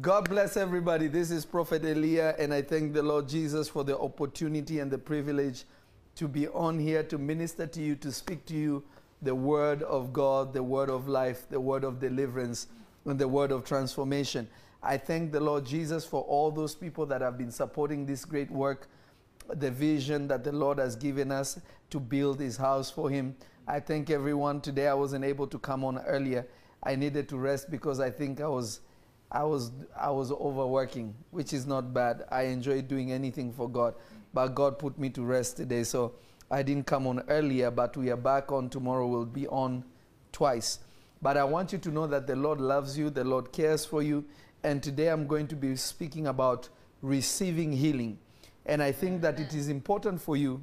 God bless everybody. This is Prophet Elia, and I thank the Lord Jesus for the opportunity and the privilege to be on here to minister to you, to speak to you the word of God, the word of life, the word of deliverance, and the word of transformation. I thank the Lord Jesus for all those people that have been supporting this great work, the vision that the Lord has given us to build his house for him. I thank everyone. Today I wasn't able to come on earlier. I needed to rest because I think I was I was I was overworking, which is not bad. I enjoy doing anything for God. But God put me to rest today. So I didn't come on earlier, but we are back on tomorrow. We'll be on twice. But I want you to know that the Lord loves you, the Lord cares for you. And today I'm going to be speaking about receiving healing. And I think that it is important for you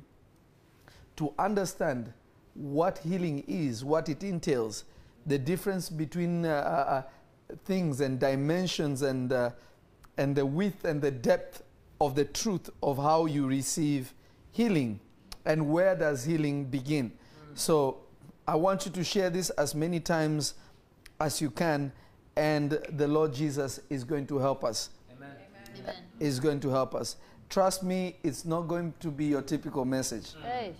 to understand what healing is, what it entails, the difference between uh, uh, things and dimensions and, uh, and the width and the depth of the truth of how you receive healing and where does healing begin. So I want you to share this as many times as you can, and the Lord Jesus is going to help us. Amen. Amen. Is going to help us. Trust me, it's not going to be your typical message. Hey.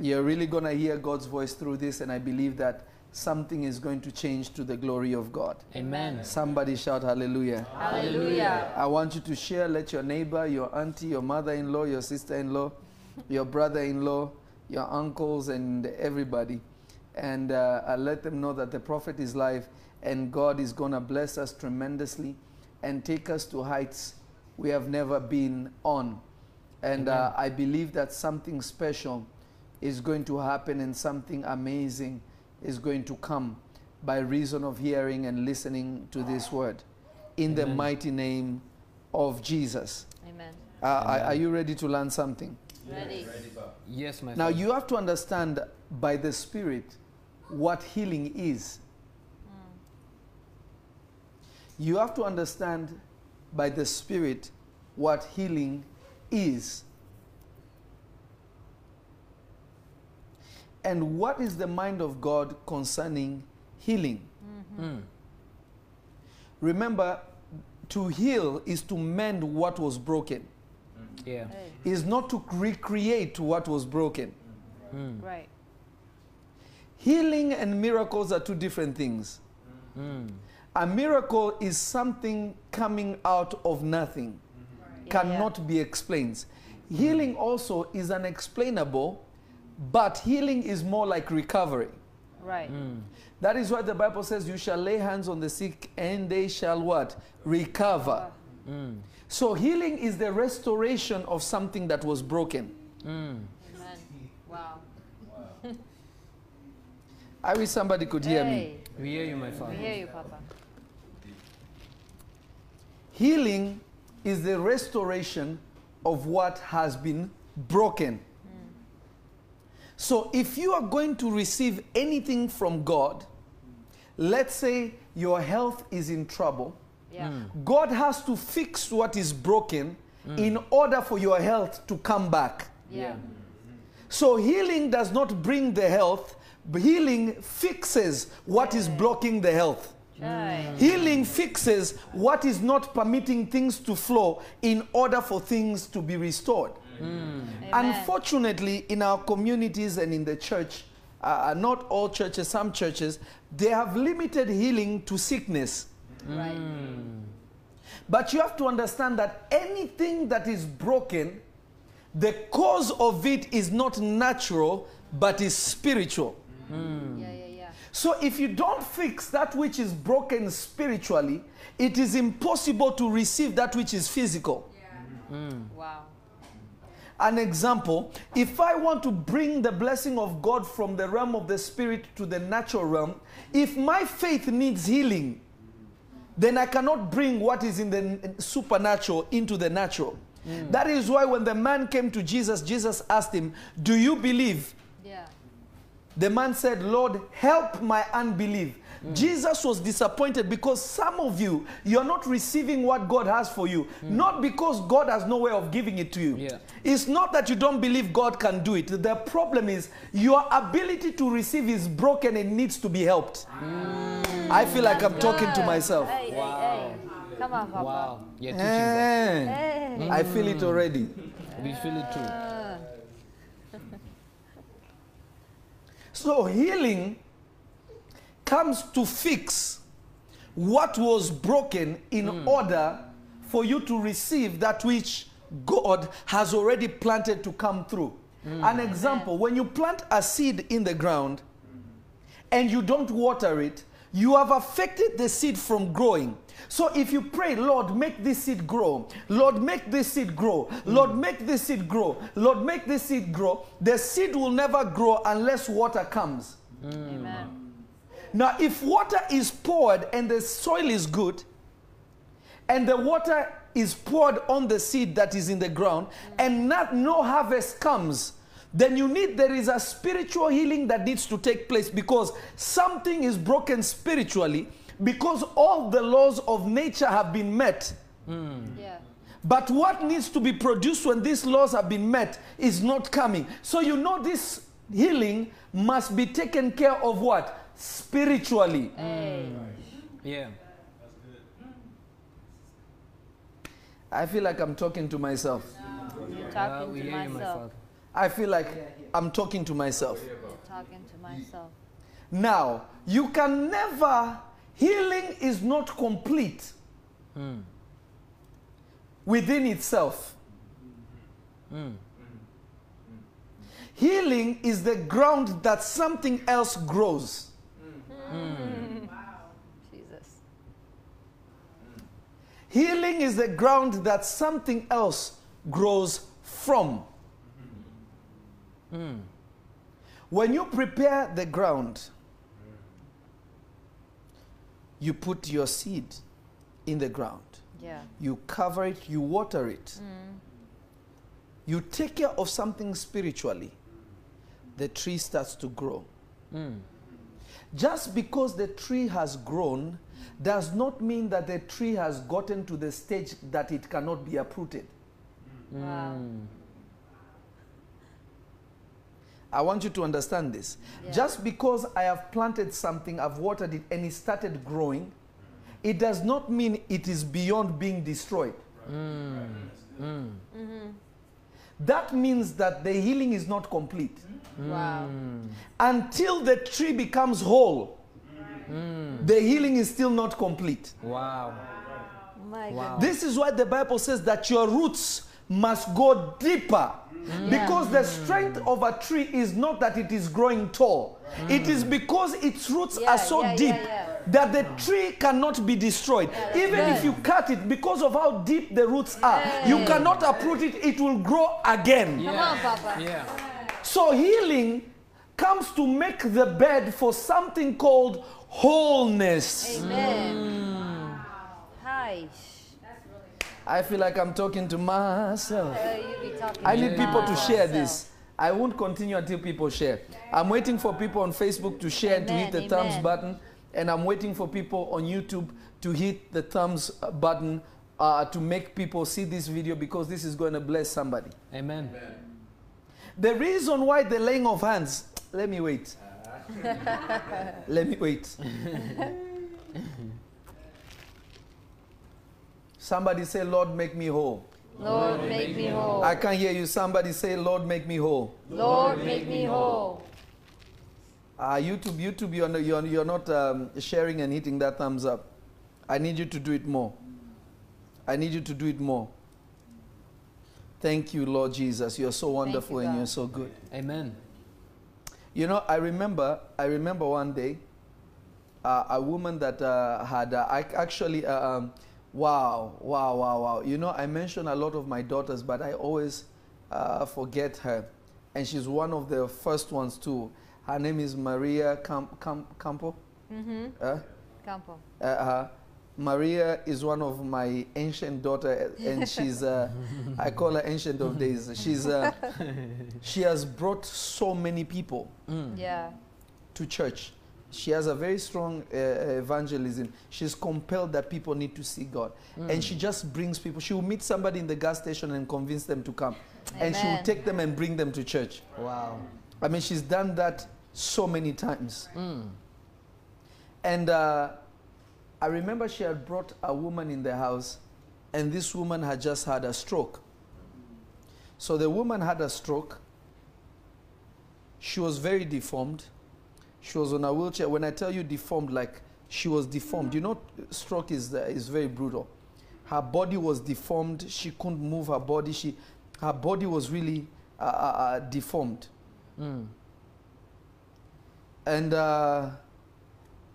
You're really going to hear God's voice through this, and I believe that something is going to change to the glory of God. Amen. Somebody shout hallelujah. Hallelujah. I want you to share, let your neighbor, your auntie, your mother in law, your sister in law, your brother in law, your uncles, and everybody. And uh, uh, let them know that the prophet is live and God is going to bless us tremendously and take us to heights we have never been on. And uh, I believe that something special is going to happen and something amazing is going to come by reason of hearing and listening to this word. In the mighty name of Jesus. Amen. Uh, are, are you ready to learn something? Ready. Yes, my Now, Father. you have to understand by the Spirit what healing is. You have to understand by the Spirit what healing is. And what is the mind of God concerning healing? Mm. Remember, to heal is to mend what was broken, Yeah. Hey. is not to recreate what was broken. Mm. Right. Healing and miracles are two different things. Mm. A miracle is something coming out of nothing, Yeah, cannot be explained. Healing also is unexplainable, but healing is more like recovery. Right. Mm. That is why the Bible says, You shall lay hands on the sick and they shall what? Recover. Mm. So healing is the restoration of something that was broken. Mm. Amen. Wow. I wish somebody could hear me. We hear you, my father. We hear you, Papa. Healing is the restoration of what has been broken. So if you are going to receive anything from God, let's say your health is in trouble, Yeah. Hmm. God has to fix what is broken hmm. in order for your health to come back. Yeah. So healing does not bring the health, but healing fixes what is blocking the health. Right. Hmm. Healing fixes what is not permitting things to flow in order for things to be restored. Amen. Hmm. Unfortunately, in our communities and in the church, uh, uh, not all churches, some churches, they have limited healing to sickness. Hmm. Right. But you have to understand that anything that is broken, the cause of it is not natural, but is spiritual. Hmm. Yeah, yeah, yeah. So if you don't fix that which is broken spiritually, it is impossible to receive that which is physical. Wow. An example, if I want to bring the blessing of God from the realm of the spirit to the natural realm, if my faith needs healing, then I cannot bring what is in the supernatural into the natural. Hmm. That is why when the man came to Jesus, Jesus asked him, Do you believe? Yeah. The man said, Lord, help my unbelief. Jesus was disappointed because some of you, you're not receiving what God has for you. Not because God has no way of giving it to you. Yeah. It's not that you don't believe God can do it. The problem is your ability to receive is broken and needs to be helped. I feel like I'm talking to myself. Hey, hey, hey. Come on, Papa. Wow. You're teaching that. Eh, Hey. I feel it already. We feel it too. Uh, So healing comes to fix what was broken in hmm. order for you to receive that which God has already planted to come through. Hmm. An example, when you plant a seed in the ground and you don't water it, you have affected the seed from growing. So if you pray, Lord, make this seed grow, Lord, make this seed grow, Lord, hmm. make this seed grow, Lord, make this seed grow, the seed will never grow unless water comes. Amen. Now, if water is poured and the soil is good, and the water is poured on the seed that is in the ground, and not no harvest comes, then you need there is a spiritual healing that needs to take place because something is broken spiritually because all the laws of nature have been met. Hmm. Yeah. But what needs to be produced when these laws have been met is not coming. So you know this healing must be taken care of what? Spiritually. Hey. Yeah. I feel like I'm talking to myself. You're talking to hear you, my myself. I feel like I'm talking to myself. You're talking to myself. Now, you can never, healing is not complete Mm. within itself. Mm. Healing is the ground that something else grows. Jesus. Healing is the ground that something else grows from. Mm. When you prepare the ground, you put your seed in the ground. Yeah. You cover it, you water it. You take care of something spiritually, the tree starts to grow. Mm. Just because the tree has grown does not mean that the tree has gotten to the stage that it cannot be uprooted. Wow. Mm. I want you to understand this. Yeah. Just because I have planted something, I've watered it, and it started growing, it does not mean it is beyond being destroyed. Mm. Mm. That means that the healing is not complete. Wow. Mm. Until the tree becomes whole, Mm. the healing is still not complete. Wow. My Wow. This is why the Bible says that your roots must go deeper. Because the strength of a tree is not that it is growing tall. It is because its roots Yeah, are so yeah, yeah, deep yeah. that the tree cannot be destroyed. that's Even if you cut it, because of how deep the roots are, you cannot uproot it, it will grow again. Come on, Papa. Yeah. So healing comes to make the bed for something called wholeness. Amen. Hi. I feel like I'm talking to myself. Uh, you be talking I to need people to share myself. this. I won't continue until people share. I'm waiting for people on Facebook to share and to hit the Amen, thumbs button. And I'm waiting for people on YouTube to hit the thumbs uh, button uh, to make people see this video because this is going to bless somebody. Amen. The reason why the laying of hands, let me wait. let me wait. Somebody say, Lord, make me whole. Lord, make me whole. I can't hear you. Somebody say, Lord, make me whole. Lord, make me whole. Uh, YouTube, YouTube, you're, no- you're, you're not um, sharing and hitting that thumbs up. I need you to do it more. I need you to do it more. Thank you, Lord Jesus. You're so wonderful and you're so good. Amen. You know, I remember, I remember one day, uh, a woman that uh, had uh, I actually, uh, um, wow, wow, wow, wow. You know, I mention a lot of my daughters, but I always uh, forget her, and she's one of the first ones too. Her name is Maria Camp- Camp- Campo. Mm-hmm. Uh, Campo. uh, uh, Maria is one of my ancient daughter, and she's uh, I call her ancient of days. She's uh, she has brought so many people Mm. Yeah. to church. She has a very strong uh, evangelism. She's compelled that people need to see God. And she just brings people. She will meet somebody in the gas station and convince them to come. And she will take them and bring them to church. Wow. I mean, she's done that so many times. Mm. And uh, I remember she had brought a woman in the house, and this woman had just had a stroke. So the woman had a stroke. She was very deformed. She was on a wheelchair. When I tell you deformed, like she was deformed. You know, stroke is, uh, is very brutal. Her body was deformed. She couldn't move her body. She, her body was really uh, uh, uh, deformed. Mm. And uh,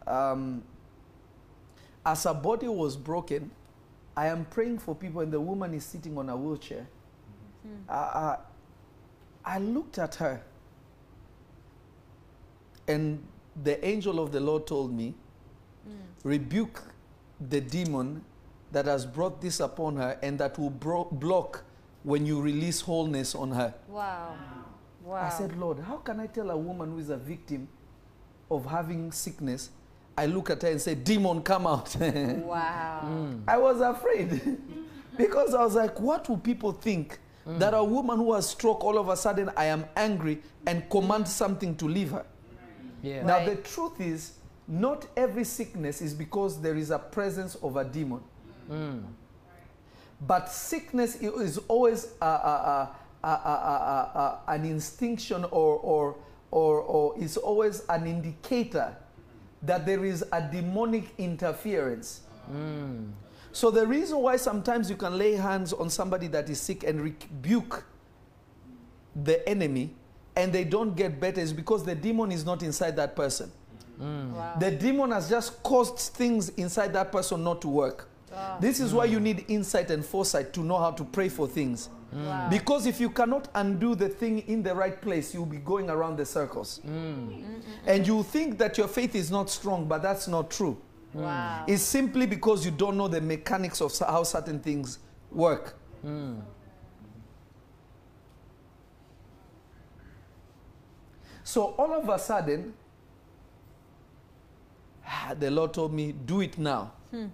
um, as her body was broken, I am praying for people, and the woman is sitting on a wheelchair. Uh, uh, I looked at her, and the angel of the Lord told me, rebuke the demon that has brought this upon her and that will bro- block when you release wholeness on her. Wow. Wow. I said, Lord, how can I tell a woman who is a victim of having sickness? I look at her and say, Demon, come out. wow. Mm. I was afraid because I was like, what will people think? That a woman who has stroke, all of a sudden, I am angry and command something to leave her. Yeah. Now, Right. the truth is, not every sickness is because there is a presence of a demon. Mm. But sickness is always a, a, a, a, a, a, a, an instinction or, or, or, or is always an indicator that there is a demonic interference. Mm. So the reason why sometimes you can lay hands on somebody that is sick and rebuke the enemy and they don't get better is because the demon is not inside that person. Mm. Wow. The demon has just caused things inside that person not to work. Ah, This is why you need insight and foresight to know how to pray for things. wow. Because if you cannot undo the thing in the right place, you'll be going around the circles. Mm. And you think that your faith is not strong, but that's not true. wow. It's simply because you don't know the mechanics of how certain things work. So all of a sudden, ah, the Lord told me, Do it now. Hmm.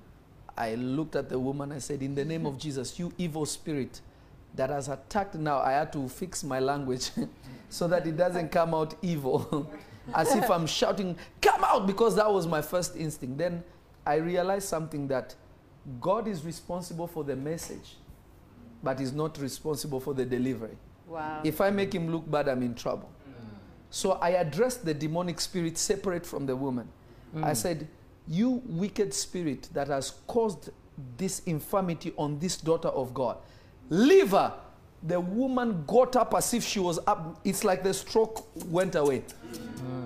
I looked at the woman. I said, In the name of Jesus, you evil spirit that has attacked now, I had to fix my language so that it doesn't come out evil. As if I'm shouting, Come out, because that was my first instinct. Then I realized something that God is responsible for the message, but is not responsible for the delivery. wow. If I make him look bad, I'm in trouble. So I addressed the demonic spirit separate from the woman. I said, You wicked spirit that has caused this infirmity on this daughter of God, leave her. The woman got up as if she was up. It's like the stroke went away.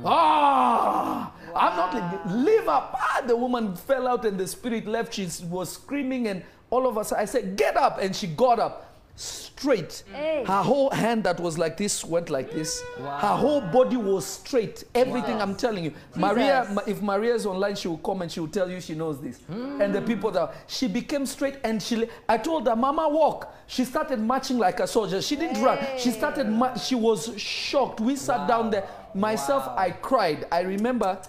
Ah! I'm not leaving. Leave her. Ah, the woman fell out and the spirit left. She was screaming, and all of a sudden I said, Get up. And she got up straight. Hey. Her whole hand that was like this went like this. Wow. Her whole body was straight. Everything Wow. I'm telling you. Maria, Jesus. Ma- if Maria is online, she will come and she will tell you she knows this. And the people that she became straight and she. I told her, Mama, walk. She started marching like a soldier. She didn't run. She started. Ma- she was shocked. We sat down there. Myself, Wow. I cried. I remember.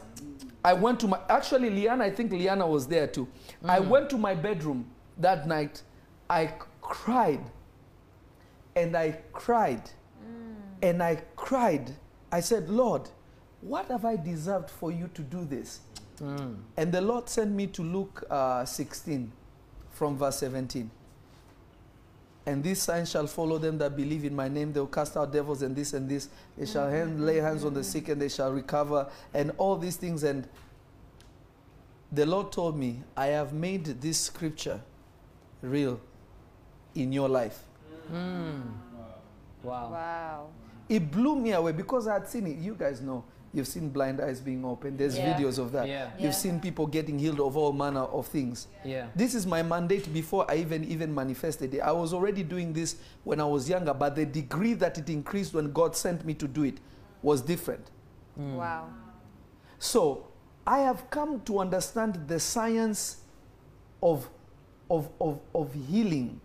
I went to my. Actually, Liana. I think Liana was there too. I mm. went to my bedroom that night. I cried and I cried. And I cried. I said, Lord, what have I deserved for you to do this? Mm. And the Lord sent me to Luke uh, 16 from verse 17. And these signs shall follow them that believe in my name. They will cast out devils and this and this. They shall hand, lay hands on the sick and they shall recover. And all these things. And the Lord told me, I have made this scripture real in your life. Mm. Wow. wow. It blew me away because I had seen it. You guys know. You've seen blind eyes being opened. There's Yeah. videos of that. Yeah. Yeah. You've seen people getting healed of all manner of things. Yeah. This is my mandate before I even even manifested it. I was already doing this when I was younger, but the degree that it increased when God sent me to do it was different. Mm. Wow. So I have come to understand the science of, of, of, of healing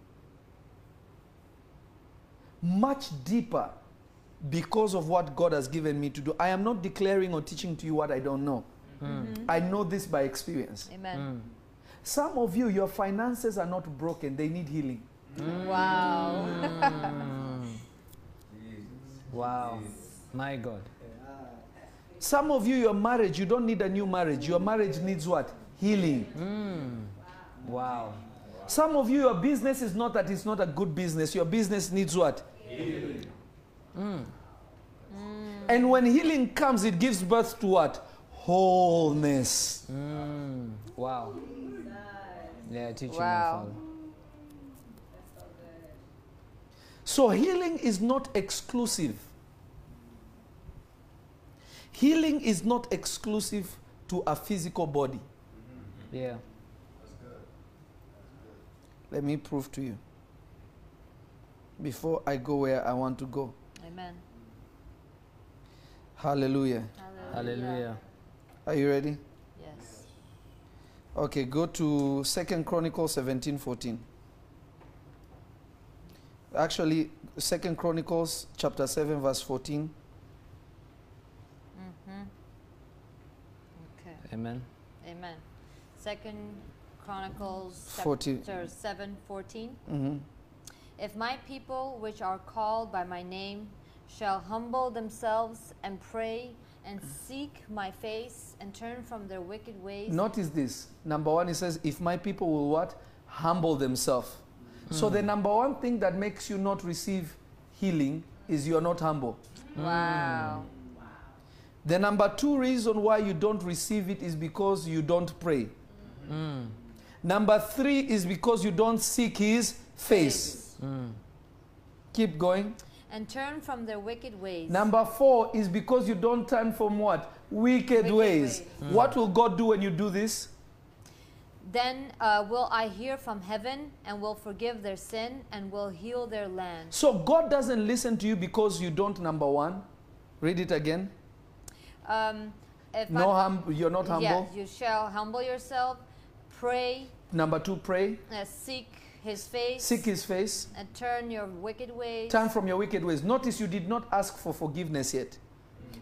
much deeper because of what God has given me to do. I am not declaring or teaching to you what I don't know. I know this by experience. Amen. Mm. Some of you, your finances are not broken, they need healing. Wow. Mm. Wow. My God. Some of you, your marriage, you don't need a new marriage. Your marriage needs what? healing. Wow. Some of you, your business is not that it's not a good business. Your business needs what? Healing. And when healing comes, it gives birth to what? Wholeness. Mm. Wow. Yeah, teach you, my Wow. father. So healing is not exclusive. Healing is not exclusive to a physical body. Yeah. Let me prove to you. Before I go where I want to go. Amen. Hallelujah. Hallelujah. Are you ready? Yes. Okay, go to Second Chronicles 17 14. Actually, Second Chronicles chapter 7, verse 14. Mm-hmm. Okay. Amen. Amen. Second Chronicles Forty. chapter 7 14. Mhm. If my people, which are called by my name, shall humble themselves and pray and seek my face and turn from their wicked ways. Notice this. Number one, it says, if my people will what? Humble themselves. So the number one thing that makes you not receive healing is you're not humble. Wow. The number two reason why you don't receive it is because you don't pray. Mm. Number three is because you don't seek his face. Mm. Keep going. And turn from their wicked ways. Number four is because you don't turn from what? Wicked, Wicked ways. ways. What will God do when you do this? Then uh, will I hear from heaven and will forgive their sin and will heal their land. So God doesn't listen to you because you don't, number one. Read it again. Um, if No, hum- you're not humble. Yeah, you shall humble yourself, pray, Number two, pray. uh, seek his face, Seek his face. and turn your wicked ways. Turn from your wicked ways. Notice you did not ask for forgiveness yet.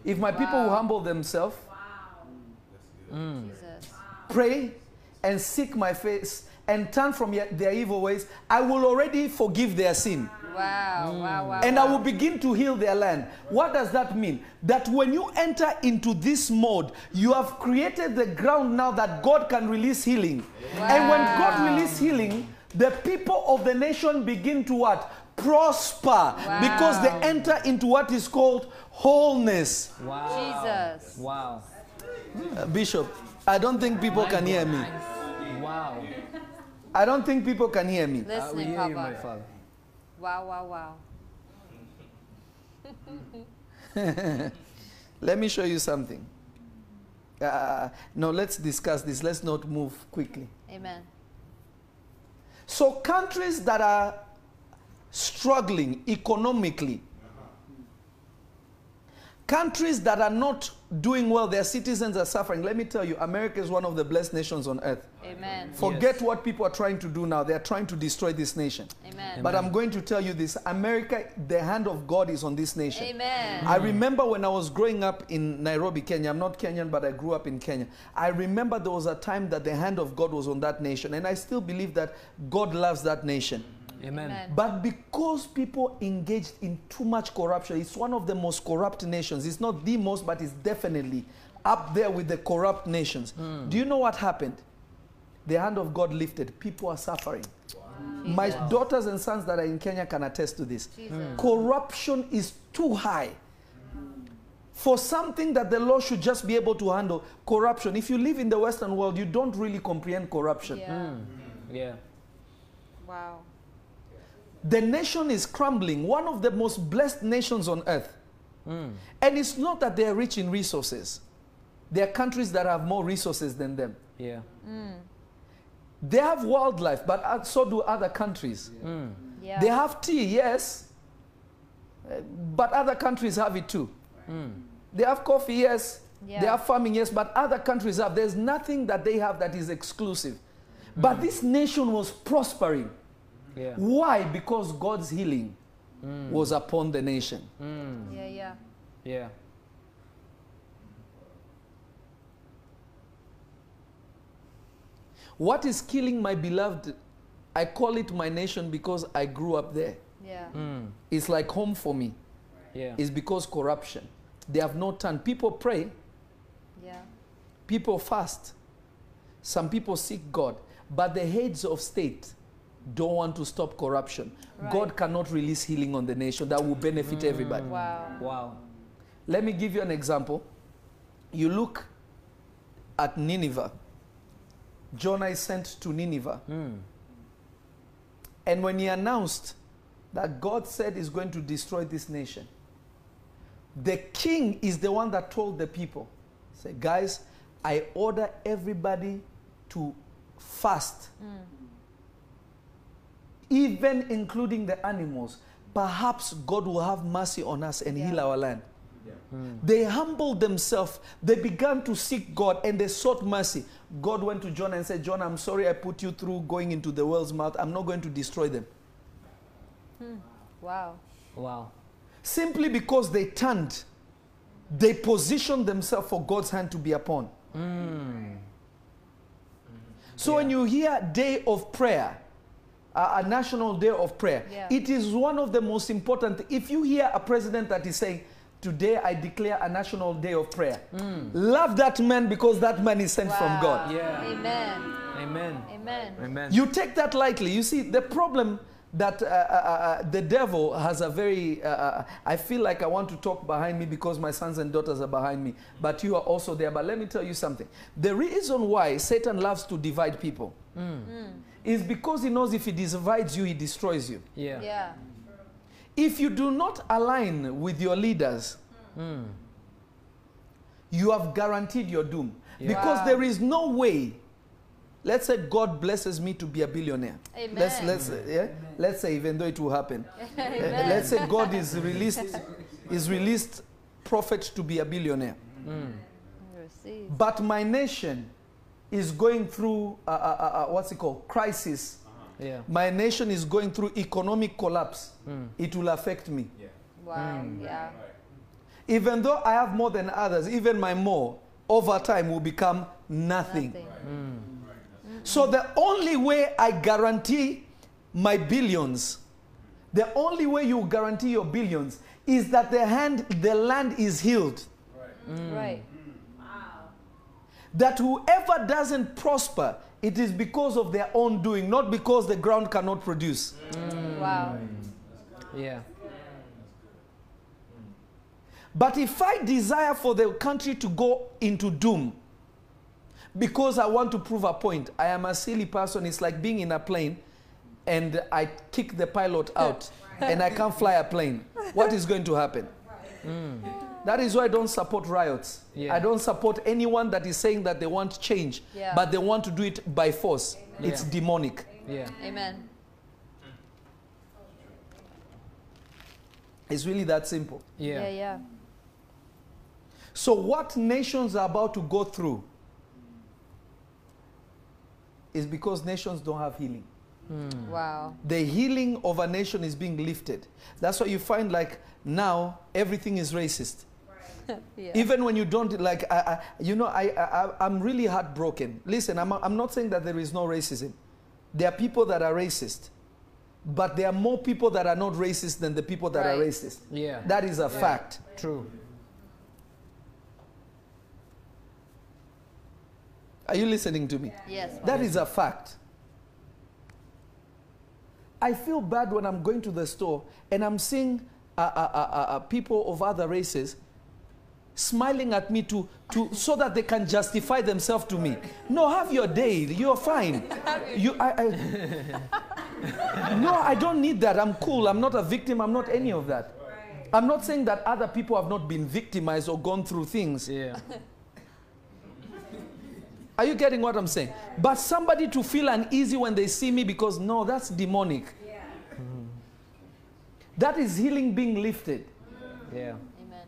If my people will humble themselves, Mm. Pray, and seek my face, and turn from their evil ways, I will already forgive their sin. Wow, wow, wow. and I will begin to heal their land. What does that mean? That when you enter into this mode, you have created the ground now that God can release healing. And when God releases healing, the people of the nation begin to what? Prosper because they enter into what is called wholeness. Wow. Jesus. Wow. Uh, Bishop, I don't think people can hear me. Wow. I don't think people can hear me. Uh, we Listening, hear you, my Papa. father. Wow, wow, wow. Let me show you something. Uh, no, let's discuss this. Let's not move quickly. Amen. So, countries that are struggling economically, countries that are not doing well, their citizens are suffering. Let me tell you, America is one of the blessed nations on earth. Amen. Forget what people are trying to do now. They are trying to destroy this nation. Amen. But I'm going to tell you this America, the hand of God is on this nation. Amen. I remember when I was growing up in Nairobi, Kenya. I'm not Kenyan, but I grew up in Kenya. I remember there was a time that the hand of God was on that nation, and I still believe that God loves that nation. Amen. Amen. But because people engaged in too much corruption, it's one of the most corrupt nations. It's not the most, but it's definitely up there with the corrupt nations. Hmm. Do you know what happened? The hand of God lifted. People are suffering. My daughters and sons that are in Kenya can attest to this. Jesus. Hmm. Corruption is too high. For something that the law should just be able to handle, corruption. If you live in the Western world, you don't really comprehend corruption. Yeah. Hmm. Yeah. Wow. The nation is crumbling, one of the most blessed nations on earth. Mm. And it's not that they are rich in resources. There are countries that have more resources than them. Yeah. They have wildlife, but uh, so do other countries. Mm. Yeah. They have tea, yes, uh, but other countries have it too. Mm. They have coffee, yes. Yeah. They have farming, yes, but other countries have. There's nothing that they have that is exclusive. But this nation was prospering. Yeah. Why? Because God's healing Mm. was upon the nation. Mm. yeah, yeah. Yeah. What is killing my beloved? I call it my nation because I grew up there. Yeah. Mm. It's like home for me. Yeah. It's because corruption. They have no turn. People pray, Yeah. people fast. some people seek God, but the heads of state don't want to stop corruption. Right. God cannot release healing on the nation that will benefit everybody. Wow. Wow. Let me give you an example. You look at Nineveh. Jonah is sent to Nineveh. Mm. And when he announced that God said he's going to destroy this nation, the king is the one that told the people, say, guys, I order everybody to fast, even including the animals. Perhaps God will have mercy on us and heal our land. Hmm. They humbled themselves. They began to seek God and they sought mercy. God went to John and said, John, I'm sorry I put you through going into the whale's mouth. I'm not going to destroy them. Hmm. Wow. Wow. Simply because they turned, they positioned themselves for God's hand to be upon. Hmm. So when you hear day of prayer, a, a national day of prayer, Yeah. it is one of the most important. If you hear a president that is saying, Today I declare a national day of prayer, love that man because that man is sent from God. Yeah. Amen. Amen. Amen. Amen. You take that lightly. You see, the problem that uh, uh, uh, the devil has a very. Uh, uh, I feel like I want to talk behind me because my sons and daughters are behind me, but you are also there. But let me tell you something. The reason why Satan loves to divide people is because he knows if he divides you, he destroys you. yeah. Yeah. If you do not align with your leaders, hmm. you have guaranteed your doom. Yeah. Because Wow. there is no way. Let's say God blesses me to be a billionaire. Amen. Let's let's uh, yeah. Let's say even though it will happen. Uh, Amen. Let's say God is released is released prophet to be a billionaire. Hmm. Receive. But my nation is going through uh, uh, uh, what's it called crisis. Yeah. My nation is going through economic collapse. It will affect me. Wow. Yeah. Even though I have more than others, even my more, over time will become nothing. Nothing. So the only way I guarantee my billions, the only way you guarantee your billions is that the hand, the land is healed. Right. That whoever doesn't prosper, it is because of their own doing, not because the ground cannot produce. Mm. Wow. Mm. Yeah. But if I desire for the country to go into doom because I want to prove a point, I am a silly person. It's like being in a plane and I kick the pilot out and I can't fly a plane. What is going to happen? Mm. That is why I don't support riots. Yeah. I don't support anyone that is saying that they want change, Yeah. but they want to do it by force. It's Yeah. demonic. Yeah. Amen. It's really that simple. Yeah. Yeah. Yeah. So, what nations are about to go through is because nations don't have healing. Hmm. Wow. The healing of a nation is being lifted. That's why you find, like, now everything is racist. Yeah. Even when you don't, like, I, I, you know, I, I, I'm really heartbroken. Listen, I'm, I'm not saying that there is no racism. There are people that are racist, but there are more people that are not racist than the people that are racist. Yeah. That is a fact. True. Are you listening to me? yes. That is a fact. I feel bad when I'm going to the store and I'm seeing uh, uh, uh, uh, uh, people of other races smiling at me to, to, so that they can justify themselves to me. No, have your day. You're fine. You, I, I, no, I don't need that. I'm cool. I'm not a victim. I'm not any of that. I'm not saying that other people have not been victimized or gone through things. Yeah. Are you getting what I'm saying? But somebody to feel uneasy when they see me because no, that's demonic. Yeah. Mm-hmm. That is healing being lifted. Yeah. Amen.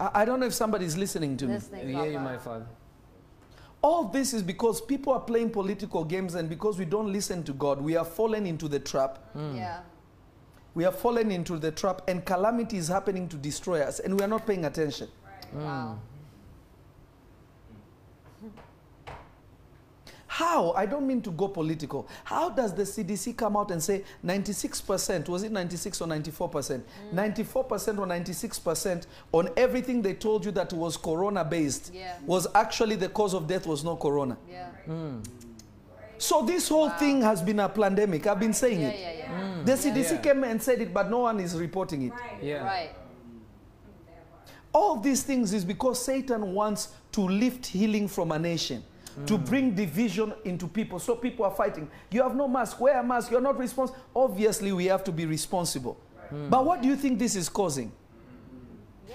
I, I don't know if somebody's listening to me. Listening. Yeah, you my father. All this is because people are playing political games and because we don't listen to God, we are fallen into the trap. Hmm. Yeah. We are fallen into the trap and calamity is happening to destroy us and we are not paying attention. Wow. Hmm. How? I don't mean to go political. How does the CDC come out and say 96%, was it 96 or 94%? 94% mm. or 96% on everything they told you that was corona based Yeah. was actually the cause of death was not corona. Yeah. Mm. So this whole thing has been a pandemic. I've been saying Yeah, it. yeah, yeah. Mm. The CDC Yeah. came and said it, but no one is reporting it. Yeah. Right. All these things is because Satan wants to lift healing from a nation, to bring division into people. So people are fighting. You have no mask, wear a mask, you're not responsible. Obviously, we have to be responsible. Hmm. But what do you think this is causing?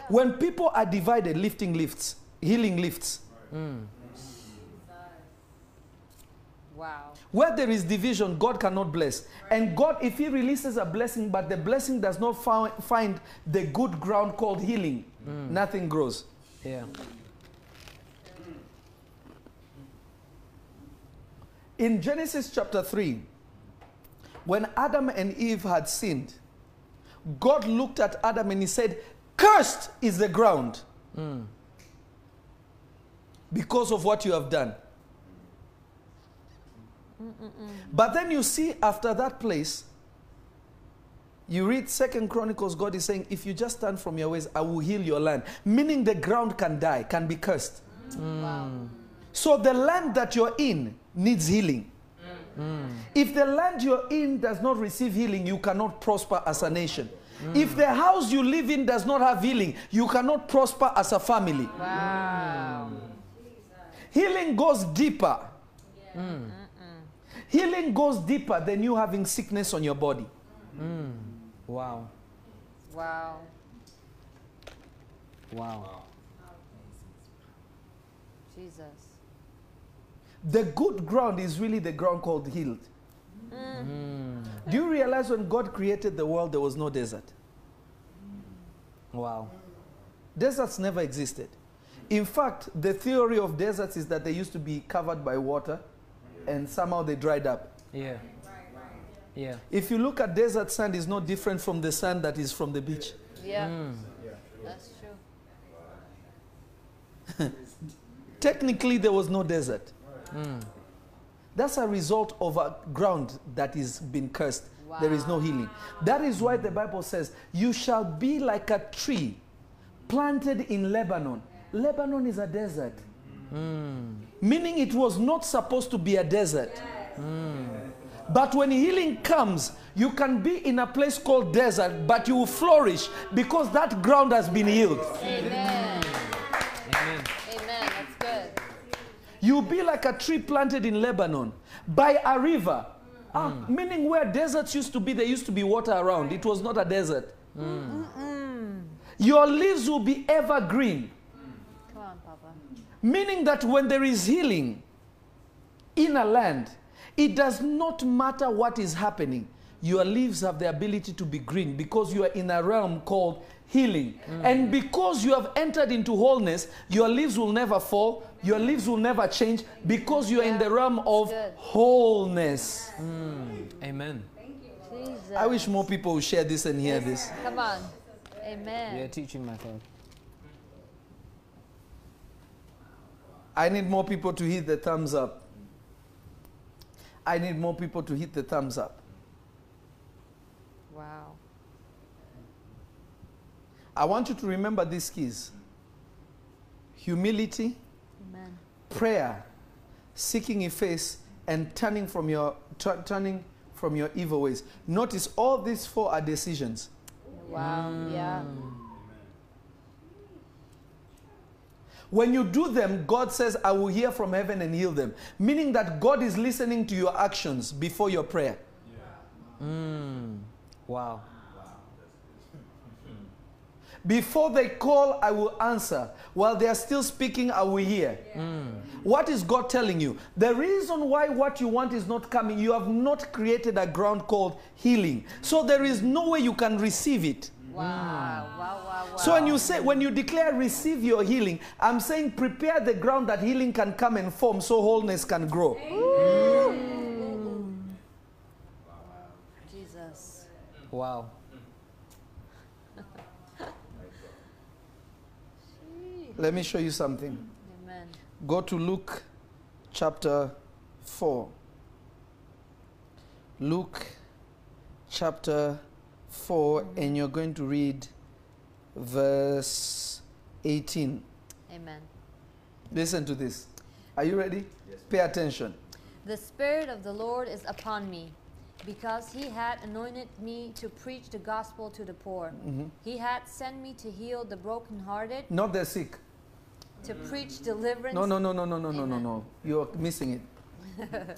When people are divided, lifting lifts, healing lifts. Hmm. Wow. Where there is division, God cannot bless. And God, if He releases a blessing, but the blessing does not found, find the good ground called healing, hmm. nothing grows. Yeah. In Genesis chapter 3, when Adam and Eve had sinned, God looked at Adam and he said, Cursed is the ground because of what you have done. But then you see after that place, you read Second Chronicles, God is saying, if you just turn from your ways, I will heal your land. Meaning the ground can die, can be cursed. Mm. Wow. So the land that you're in needs healing. Mm. If the land you're in does not receive healing, you cannot prosper as a nation. Mm. If the house you live in does not have healing, you cannot prosper as a family. Wow. Mm. Healing goes deeper. Healing goes deeper than you having sickness on your body. Wow. Wow. Wow. Jesus. The good ground is really the ground called healed. Do you realize when God created the world, there was no desert? Wow. Deserts never existed. In fact, the theory of deserts is that they used to be covered by water and somehow they dried up. Yeah. Yeah. If you look at desert sand, it's no different from the sand that is from the beach. Yeah. Mm. That's true. Technically, there was no desert. Mm. That's a result of a ground that is been cursed. There is no healing. That is why the Bible says, You shall be like a tree planted in Lebanon. Lebanon is a desert. Meaning it was not supposed to be a desert. But when healing comes, you can be in a place called desert, but you will flourish because that ground has been healed. Amen. Amen. Amen. That's good. You'll be like a tree planted in Lebanon by a river. Ah, meaning where deserts used to be, there used to be water around. It was not a desert. Your leaves will be evergreen, Come on, Papa. meaning that when there is healing in a land, it does not matter what is happening. Your leaves have the ability to be green because you are in a realm called healing. And because you have entered into wholeness, your leaves will never fall, your leaves will never change because you are in the realm of good. wholeness. Hmm, amen. Jesus. I wish more people would share this and hear this. Come on. Amen. You're teaching method. I need more people to hit the thumbs up. I need more people to hit the thumbs up. Wow. I want you to remember these keys humility, Amen. Prayer, seeking His face, and turning from your, tu- turning from your evil ways. Notice all these four are decisions. Wow. Yeah. When you do them, God says, I will hear from heaven and heal them. Meaning that God is listening to your actions before your prayer. Yeah. Mm. Wow. Before they call, I will answer. While they are still speaking, I will hear. Mm. What is God telling you? The reason why what you want is not coming, you have not created a ground called healing. So there is no way you can receive it. Wow. Wow. Wow. Wow. So when you say, when you declare receive your healing, I'm saying prepare the ground that healing can come and form so wholeness can grow. Mm. Jesus. Wow. Let me show you something. Amen. Go to Luke chapter 4. Luke chapter 4, and you're going to read verse 18. Amen. Listen to this. Are you ready? Yes. Pay attention. The Spirit of the Lord is upon me, because He had anointed me to preach the gospel to the poor. Mm-hmm. He had sent me to heal the brokenhearted, Not the sick. To preach deliverance. No, no, no, no, no, no, no, no, no. You're missing it.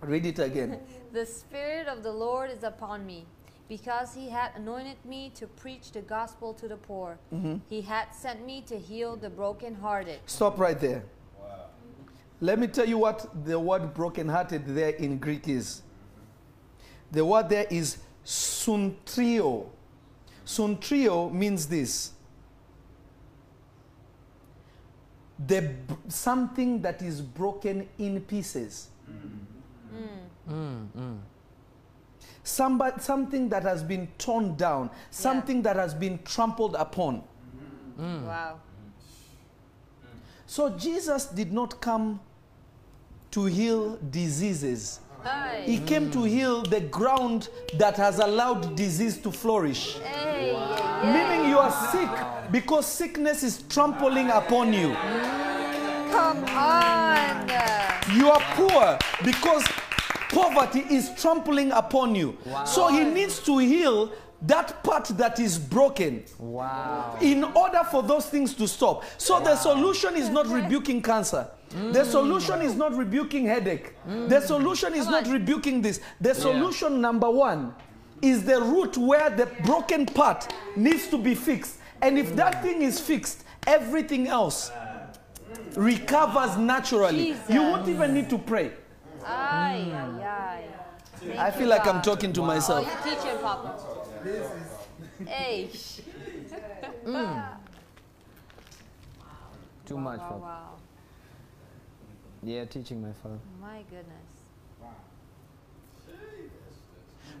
Read it again. The Spirit of the Lord is upon me, because He had anointed me to preach the gospel to the poor. Mm-hmm. He had sent me to heal the brokenhearted. Stop right there. Let me tell you what the word brokenhearted there in Greek is. The word there is suntrio. Suntrio means this the something that is broken in pieces. Mm, mm. Somebody, something that has been torn down, something that has been trampled upon. Wow. So Jesus did not come to heal diseases. He came to heal the ground that has allowed disease to flourish. Hey. yeah, yeah. Meaning you are sick because sickness is trampling upon you. Come on. You are poor because poverty is trampling upon you. So he needs to heal that part that is broken Wow. in order for those things to stop. So the solution is not rebuking cancer. Mm. The solution is not rebuking headache. Mm. The solution is not rebuking this. The solution number 1 is the root where the broken part needs to be fixed. And if that thing is fixed, everything else recovers naturally. You won't even need to pray. Ay, ay, ay. Thank I feel like I'm talking to Oh, myself. you teaching, Papa. Hey. Mm. Too much, Wow, Papa. wow. Yeah, teaching my father. My goodness.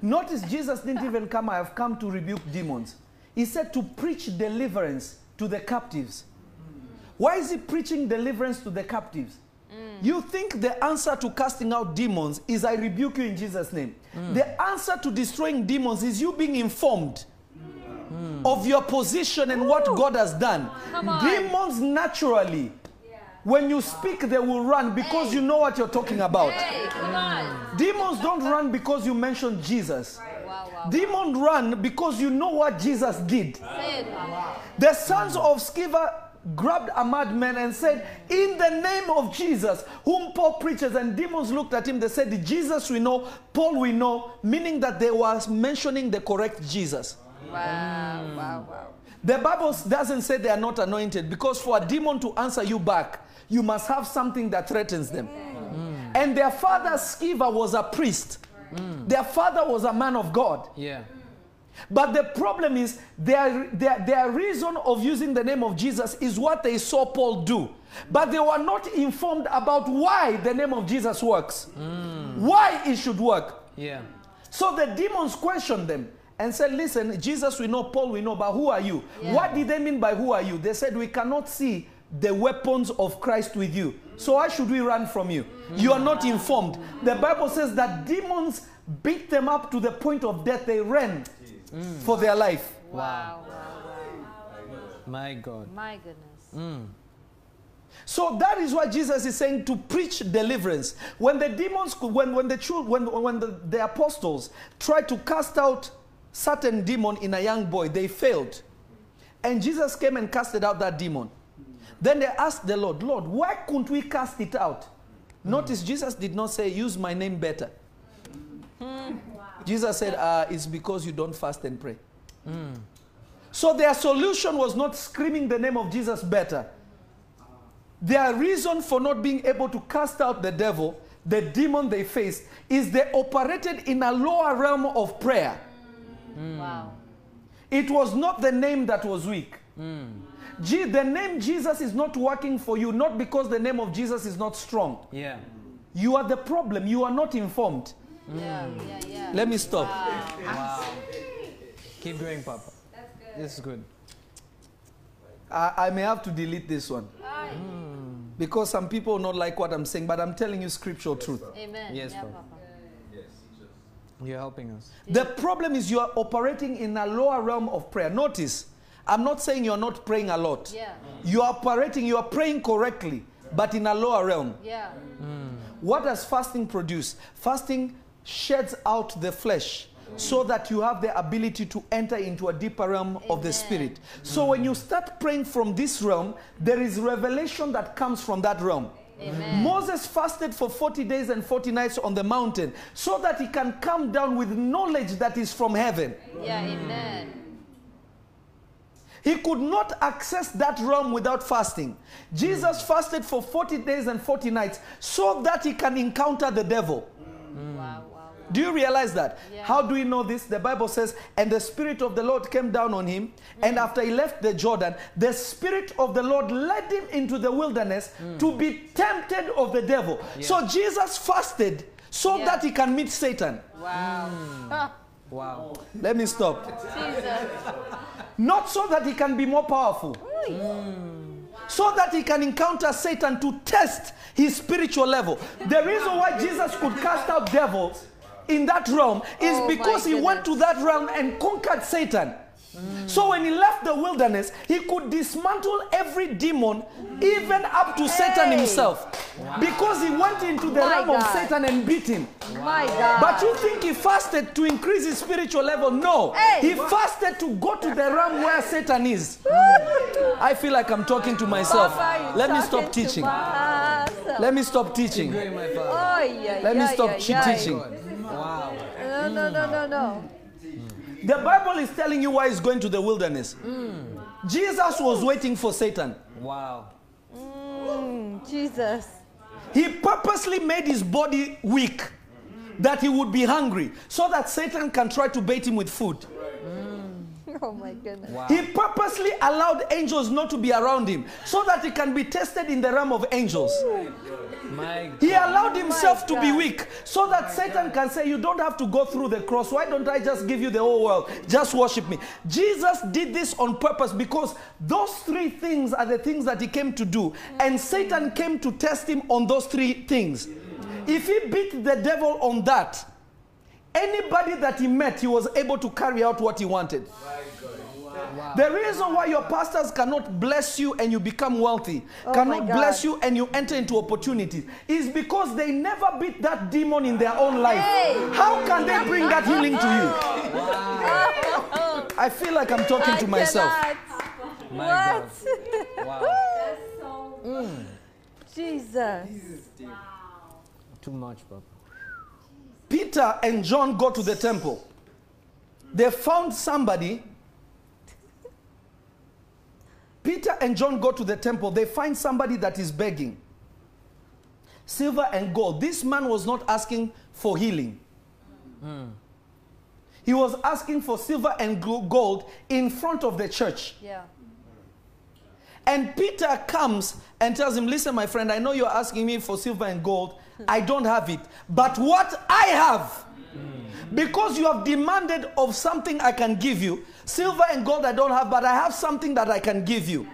Notice Jesus didn't even come, I have come to rebuke demons. He said to preach deliverance to the captives. Why is he preaching deliverance to the captives? You think the answer to casting out demons is I rebuke you in Jesus' name. The answer to destroying demons is you being informed of your position and what God has done. Demons naturally, when you speak, they will run because Hey. you know what you're talking about. Hey. Demons don't run because you mentioned Jesus. Wow, wow. Demons run because you know what Jesus did. Say. The sons of Sceva grabbed a madman and said, In the name of Jesus, whom Paul preaches, and demons looked at him, they said, Jesus we know, Paul we know, meaning that they were mentioning the correct Jesus. Wow, mm. wow, wow. The Bible doesn't say they are not anointed because for a demon to answer you back, you must have something that threatens them. Mm. Mm. And their father, Sceva, was a priest. Mm. Their father was a man of God. Yeah. But the problem is their, their, their reason of using the name of Jesus is what they saw Paul do. But they were not informed about why the name of Jesus works, mm. why it should work. Yeah. So the demons questioned them and said, Listen, Jesus we know, Paul we know, but who are you? Yeah. What did they mean by who are you? They said, We cannot see the weapons of Christ with you. So why should we run from you? You are not informed. The Bible says that demons beat them up to the point of death. They ran for their life. Wow, wow, wow. My God. My goodness. Mm. So that is why Jesus is saying to preach deliverance. When the demons, when, when the children, when, when the, the apostles tried to cast out certain demon in a young boy, they failed. And Jesus came and casted out that demon. Then they asked the Lord, Lord, why couldn't we cast it out? Notice Jesus did not say, use my name better. Jesus said, uh, it's because you don't fast and pray. So their solution was not screaming the name of Jesus better. Their reason for not being able to cast out the devil, the demon they faced, is they operated in a lower realm of prayer. Wow. It was not the name that was weak. Gee, the name Jesus is not working for you, not because the name of Jesus is not strong. Yeah. You are the problem. You are not informed. Yeah, yeah, yeah. Let me stop. Wow. Keep going, Papa. This is good. I, I may have to delete this one. Ay. Hmm. Because some people not like what I'm saying, but I'm telling you scriptural truth. Amen. Yes, yeah, Papa. Papa. You're helping us. The problem is you are operating in a lower realm of prayer. Notice, I'm not saying you're not praying a lot. Yeah. You are operating, you are praying correctly, but in a lower realm. Yeah. Mm. What does fasting produce? Fasting sheds out the flesh so that you have the ability to enter into a deeper realm of the spirit. So when you start praying from this realm, there is revelation that comes from that realm. Amen. Moses fasted for 40 days and 40 nights on the mountain so that he can come down with knowledge that is from heaven. Yeah. Amen. He could not access that realm without fasting. Jesus mm. fasted for 40 days and 40 nights so that he can encounter the devil. Mm. Wow. Wow. wow. Do you realize that? Yeah. How do we know this? The Bible says, and the Spirit of the Lord came down on him, and mm. after he left the Jordan, the Spirit of the Lord led him into the wilderness to be tempted of the devil. So Jesus fasted so Yeah. that he can meet Satan. Wow. Ah, Wow. Let me stop. Not so that he can be more powerful. So that he can encounter Satan to test his spiritual level. The reason why Jesus could cast out devils in that realm is Oh because he went to that realm and conquered Satan. So when he left the wilderness, he could dismantle every demon, even up to Satan Hey. himself. Because he went into the My realm of Satan and beat him. My God. But you think he fasted to increase his spiritual level? No. Hey. He fasted to go to the realm where Satan is. I feel like I'm talking to myself. Papa, Let me talking stop to teaching. Let me stop teaching. Great, my father. Let me stop yeah, cheat yeah. teaching. Wow. No, no, no, no, no. The Bible is telling you why he's going to the wilderness. Jesus was waiting for Satan. Wow. Mm, Jesus. He purposely made his body weak that he would be hungry so that Satan can try to bait him with food. Oh, my goodness. Wow. He purposely allowed angels not to be around him so that he can be tested in the realm of angels. My He allowed himself to be weak so that Satan can say, You don't have to go through the cross. Why don't I just give you the whole world? Just worship me. Jesus did this on purpose because those three things are the things that he came to do. And Satan came to test him on those three things. If he beat the devil on that, anybody that he met, he was able to carry out what he wanted. The reason why your pastors cannot bless you and you become wealthy, Oh cannot bless you and you enter into opportunities, is because they never beat that demon in their own life. Hey. How can they bring that healing to you? I feel like I'm talking I to myself. cannot. My what? Wow. Mm. Jesus. Too much, Papa. Peter and John go to the temple. They found somebody. Peter and John go to the temple. They find somebody that is begging silver and gold. This man was not asking for healing. He was asking for silver and gold in front of the church. Yeah. And Peter comes and tells him, Listen, my friend, I know you're asking me for silver and gold. I don't have it. But what I have, because you have demanded of something I can give you, silver and gold I don't have, but I have something that I can give you.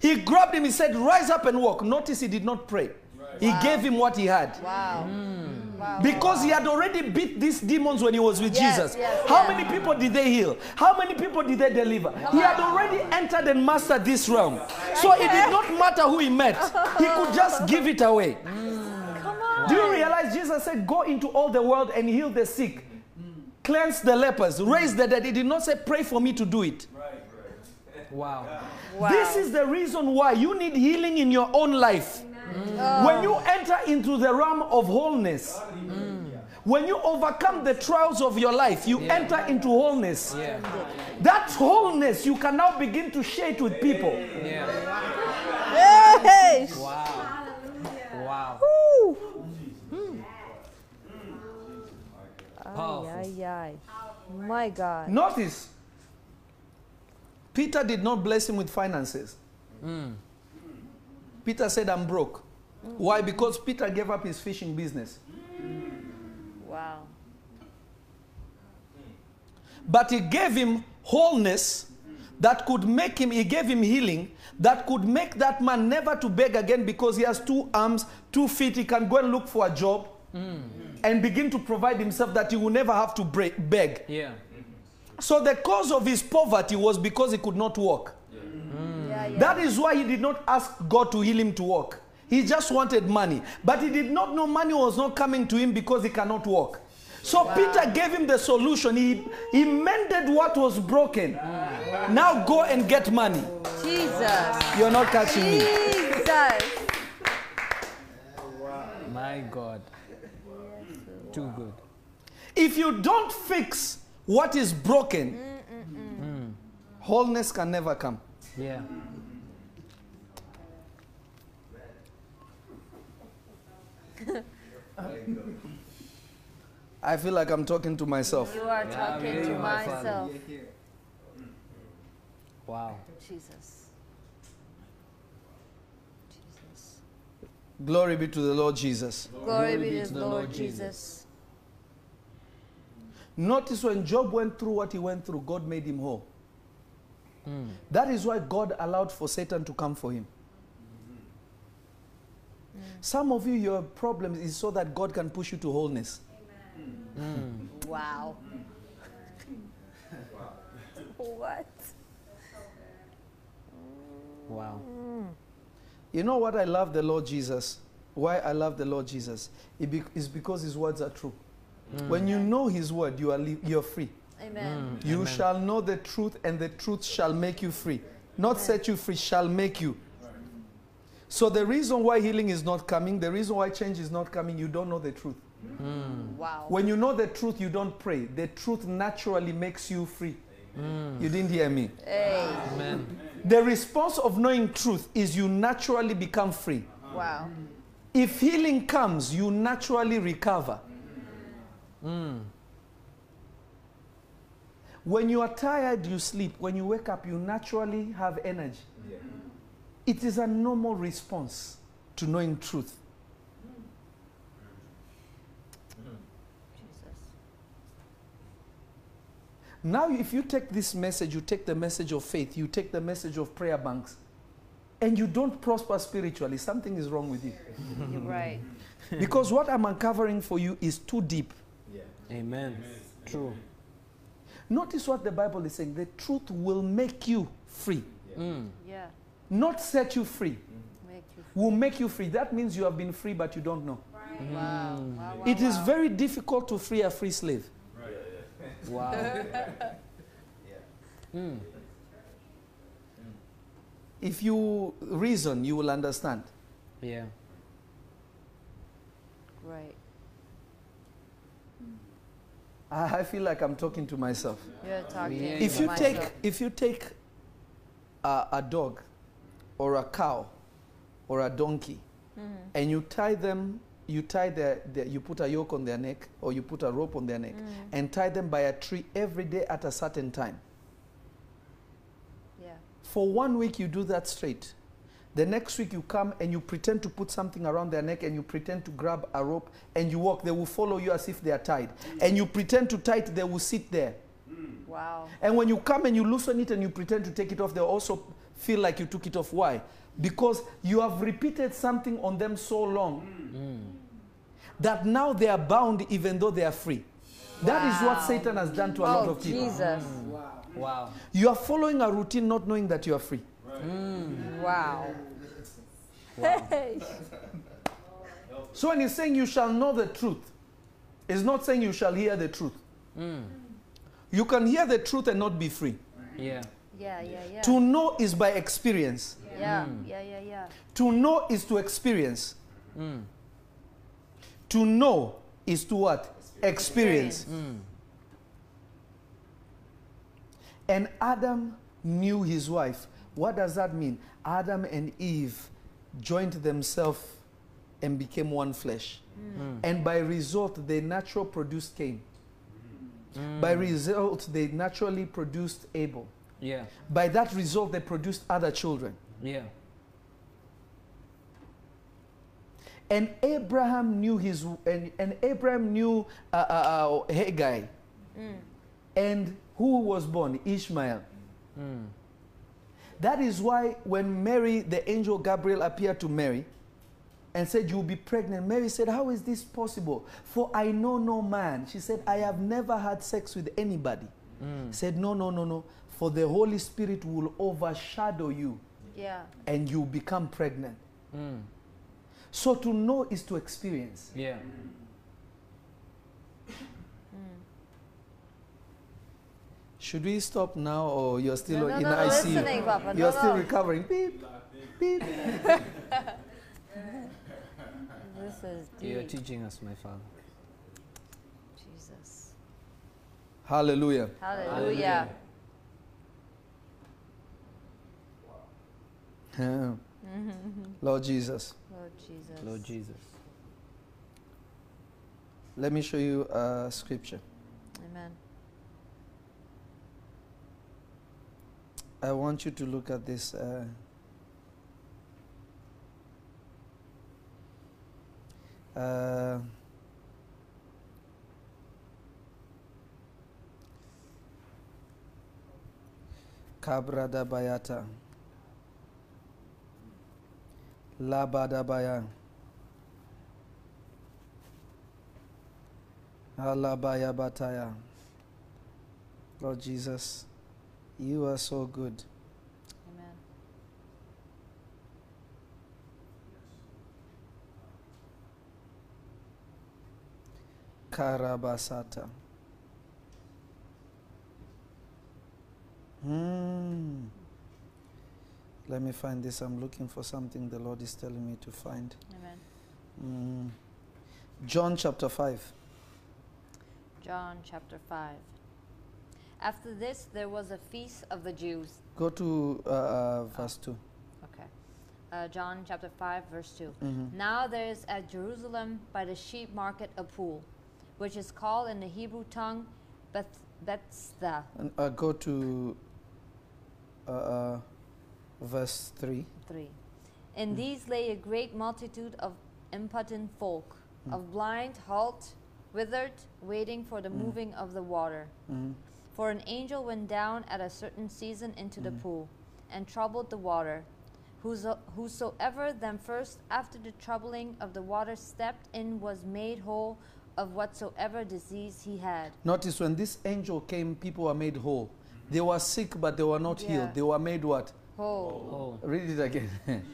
He grabbed him, he said, Rise up and walk. Notice he did not pray. He gave him what he had. Wow. Mm. Wow. Because he had already beat these demons when he was with Yes, Jesus. yes, How yes. many people did they heal? How many people did they deliver? he had already entered and mastered this realm. So it did not matter who he met, he could just give it away. Come on. Do you realize Jesus said, Go into all the world and heal the sick, cleanse the lepers, raise the dead? He did not say, Pray for me to do it. Wow. Wow. This is the reason why you need healing in your own life. When you enter into the realm of wholeness, mm. when you overcome the trials of your life, you Yeah. enter into wholeness. Yeah. That wholeness, you can now begin to share it with people. Yeah. Hey. Wow. Wow. Woo. Powerful. Ay, ay, ay. My God. Notice, Peter did not bless him with finances. Hmm. Peter said, I'm broke. Why? Because Peter gave up his fishing business. Wow. But he gave him wholeness that could make him, he gave him healing that could make that man never to beg again because he has two arms, two feet. He can go and look for a job hmm. And begin to provide himself that he will never have to break, beg. Yeah. So the cause of his poverty was because he could not walk. Yeah, yeah. That is why he did not ask God to heal him to walk. He just wanted money. But he did not know money was not coming to him because he cannot walk. So Peter gave him the solution. He, he mended what was broken. Now go and get money. Jesus. You're not catching me. Jesus. My God. Too good. If you don't fix what is broken, wholeness can never come. Yeah. I feel like I'm talking to myself. You are talking really, to myself. Wow. Jesus. Jesus. Glory be to the Lord Jesus. Glory be to the Lord Jesus. Notice when Job went through what he went through, God made him whole. Hmm. That is why God allowed for Satan to come for him. Hmm. Some of you, your problem is so that God can push you to wholeness. Hmm. Wow. what? Wow. You know what I love the Lord Jesus? Why I love the Lord Jesus? It be- is because his words are true. When you know his word, you are li- you're free. Amen. Mm. You Amen. shall know the truth, and the truth shall make you free. Not set you free, shall make you. So the reason why healing is not coming, the reason why change is not coming, you don't know the truth. Mm. Mm. Wow. When you know the truth, you don't pray. The truth naturally makes you free. You didn't hear me. Hey. Amen. The response of knowing truth is you naturally become free. Wow. If healing comes, you naturally recover. Mm. When you are tired, you sleep. When you wake up, you naturally have energy. It is a normal response to knowing truth. Jesus. Now, if you take this message, you take the message of faith, you take the message of prayer banks, and you don't prosper spiritually, something is wrong with you. You're right. because what I'm uncovering for you is too deep. Amen. True. Notice what the Bible is saying the truth will make you free, Mm. Yeah. not set you free. Make you. Will make you free. That means you have been free, but you don't know. Wow. Wow. wow It is wow. very difficult to free a free slave. Wow. Mm. If you reason, you will understand. Yeah. Right. I I feel like I'm talking to myself. You're talking. Yeah, to If you myself. take, if you take a, a dog or a cow or a donkey Mm-hmm. and you tie them, you tie their, their, you put a yoke on their neck or you put a rope on their neck Mm. and tie them by a tree every day at a certain time. Yeah. For one week, you do that straight. The next week, you come and you pretend to put something around their neck and you pretend to grab a rope and you walk. They will follow you as if they are tied. And you pretend to tie it, they will sit there. Hmm. Wow. And when you come and you loosen it and you pretend to take it off, they also feel like you took it off. Why? Because you have repeated something on them so long hmm. that now they are bound even though they are free. That is what Satan has done to a oh, lot Oh, of people. Jesus. Hmm. Wow. You are following a routine not knowing that you are free. Wow. Wow. Hey. So when he's saying you shall know the truth, it's not saying you shall hear the truth. Mm. You can hear the truth and not be free. Yeah. Yeah, yeah, yeah. To know is by experience. yeah, yeah, yeah, yeah. To know is to experience. Mm. To know is to what? Experience. Mm. And Adam knew his wife. What does that mean? Adam and Eve joined themselves and became one flesh. Mm. And by result, they naturally produced Cain. Mm. By result, they naturally produced Abel. Yeah. By that result, they produced other children. Yeah. And Abraham knew his, and, and Abraham knew uh, uh, uh, Haggai. Mm. And who was born? Ishmael. Mm. That is why when Mary, the angel Gabriel, appeared to Mary and said, You'll be pregnant, Mary said, How is this possible? For I know no man. She said, I have never had sex with anybody. Mm. Said, No, no, no, no. For the Holy Spirit will overshadow you Yeah. and you become pregnant. Mm. So to know is to experience. Yeah. Should we stop now or you're still No, no, in no, ICU? Papa. You're still recovering. Beep, beep. This is You're teaching us, my Father. Jesus. Hallelujah. Hallelujah. Yeah. Lord Jesus. Lord Jesus. Lord Jesus. Let me show you a scripture. Amen. I want you to look at this. Uh, uh, Kabrada Bayata. Labada Baya. Alabaya Bataya. Lord Jesus, you are so good. Amen. Karabasata. Hmm. Let me find this. I'm looking for something the Lord is telling me to find. Amen. Hmm. John chapter 5. John chapter 5. After this, there was a feast of the Jews. Go to uh, uh, verse 2. Okay. Uh, John chapter 5, verse 2. Mhm. Now there is at Jerusalem by the sheep market a pool, which is called in the Hebrew tongue Beth- Bethesda. And, uh, go to uh, uh, verse 3. 3. In these lay a great multitude of impotent folk, Mm. of blind, halt, withered, waiting for the Mm. moving of the water. For an angel went down at a certain season into the Mm. pool, and troubled the water. Whoso, whosoever then first, after the troubling of the water, stepped in was made whole of whatsoever disease he had. Notice when this angel came, people were made whole. They were sick, but they were not Yeah. healed. They were made what? Whole. Oh. Read it again.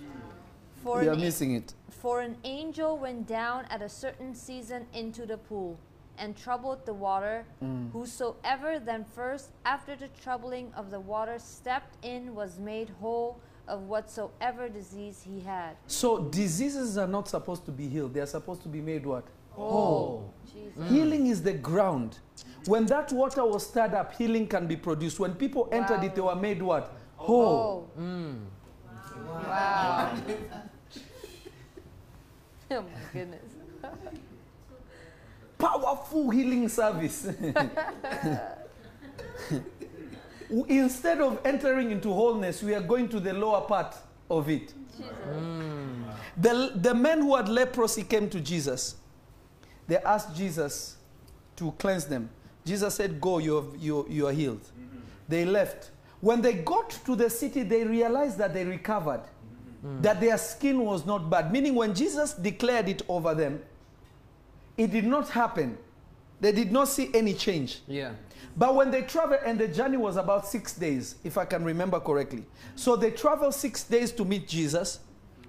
For you are a- missing it. For an angel went down at a certain season into the pool, and troubled the water. Mm. Whosoever then first, after the troubling of the water, stepped in was made whole of whatsoever disease he had. So diseases are not supposed to be healed. They are supposed to be made what? Oh. Jesus. Healing is the ground. When that water was stirred up, healing can be produced. When people entered it, they were made what? Whole. Oh, Mm. wow. oh my goodness. Powerful healing service. Instead of entering into wholeness, we are going to the lower part of it. Jesus. The, the men who had leprosy came to Jesus. They asked Jesus to cleanse them. Jesus said, Go, you, you, you are healed. Mm-hmm. They left. When they got to the city, they realized that they recovered, mm-hmm. that their skin was not bad. Meaning, when Jesus declared it over them, it did not happen. They did not see any change. Yeah. But when they traveled, and the journey was about six days, if I can remember correctly. So they traveled six days to meet Jesus.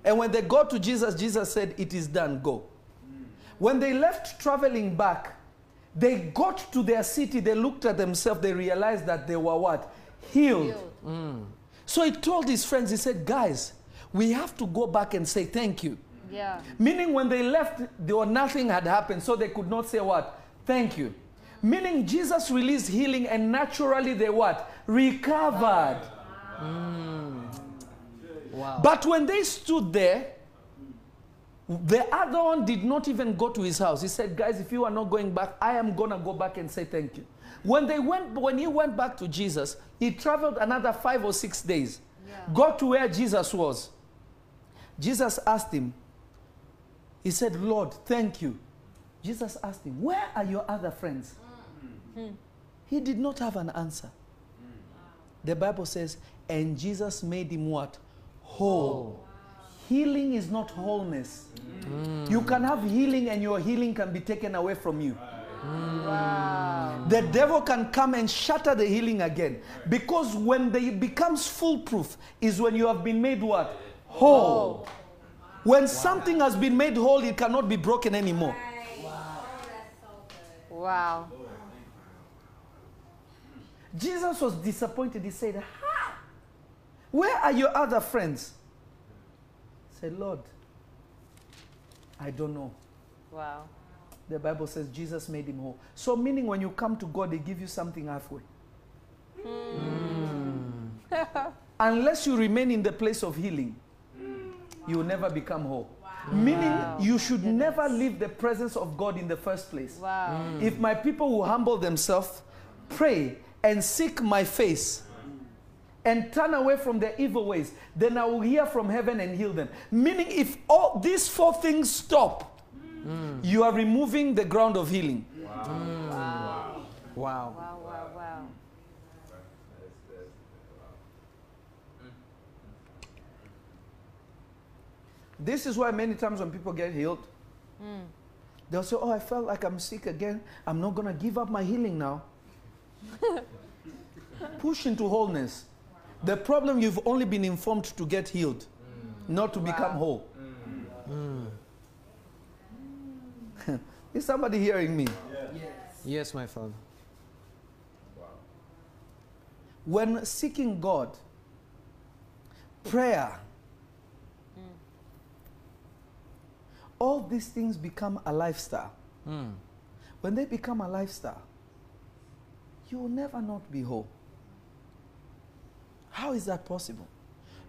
And when they got to Jesus, Jesus said, It is done, go. When they left traveling back, they got to their city, they looked at themselves, they realized that they were what? Healed. Healed. Mm. So he told his friends, he said, Guys, we have to go back and say thank you. Yeah. Meaning when they left, there nothing had happened, so they could not say what? Thank you. Meaning Jesus released healing and naturally they what? Recovered. Hmm. Wow. But when they stood there, the other one did not even go to his house. He said, Guys, if you are not going back, I am gonna go back and say thank you. When they went, when he went back to Jesus, he traveled another five or six days, Yeah. got to where Jesus was. Jesus asked him, He said, Lord, thank you. Jesus asked him, Where are your other friends? Hmm. He did not have an answer. The Bible says, and Jesus made him what? Whole. Healing is not wholeness. Hmm. You can have healing and your healing can be taken away from you. Hmm. Wow. The devil can come and shatter the healing again. Because when they becomes foolproof is when you have been made what? Whole. When something has been made whole, it cannot be broken anymore. Wow. wow. Jesus was disappointed. He said, Ha! Where are your other friends? He said, Lord, I don't know. Wow. The Bible says Jesus made him whole. So, meaning when you come to God, they give you something halfway. Hmm. Unless you remain in the place of healing, you will never become whole. Meaning, you should Goodness. never leave the presence of God in the first place. Wow. Mm. If my people will humble themselves, pray, and seek my face, and turn away from their evil ways, then I will hear from heaven and heal them. Meaning, if all these four things stop, mm. you are removing the ground of healing. Wow. Mm. Wow. Wow. Wow. Wow. This is why many times when people get healed, Mm. they'll say, Oh, I felt like I'm sick again. I'm not going to give up my healing now. Push into wholeness. The problem you've only been informed to get healed, not to become Wow. whole. Is somebody hearing me? Yes, my Father. When seeking God, prayer, all these things become a lifestyle. Mm. When they become a lifestyle, you will never not be whole. How is that possible?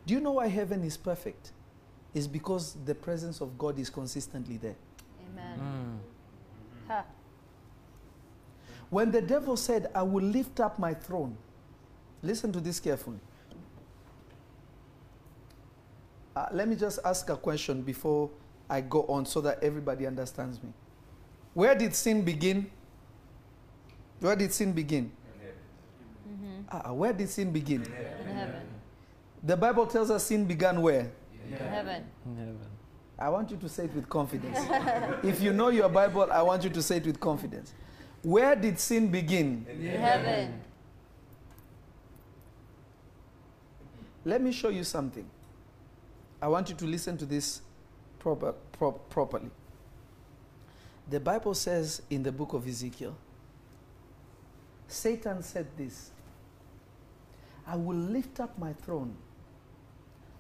Do you know why heaven is perfect? It's because the presence of God is consistently there. Amen. Mm. Ha. When the devil said, I will lift up my throne, listen to this carefully. Uh, let me just ask a question before I go on so that everybody understands me. Where did sin begin? Where did sin begin? Ah, where did sin begin? In heaven. The Bible tells us sin began where? In heaven. In heaven. I want you to say it with confidence. if you know your Bible, I want you to say it with confidence. Where did sin begin? In heaven. Let me show you something. I want you to listen to this proper, pro- properly. The Bible says in the book of Ezekiel, Satan said this I will lift up my throne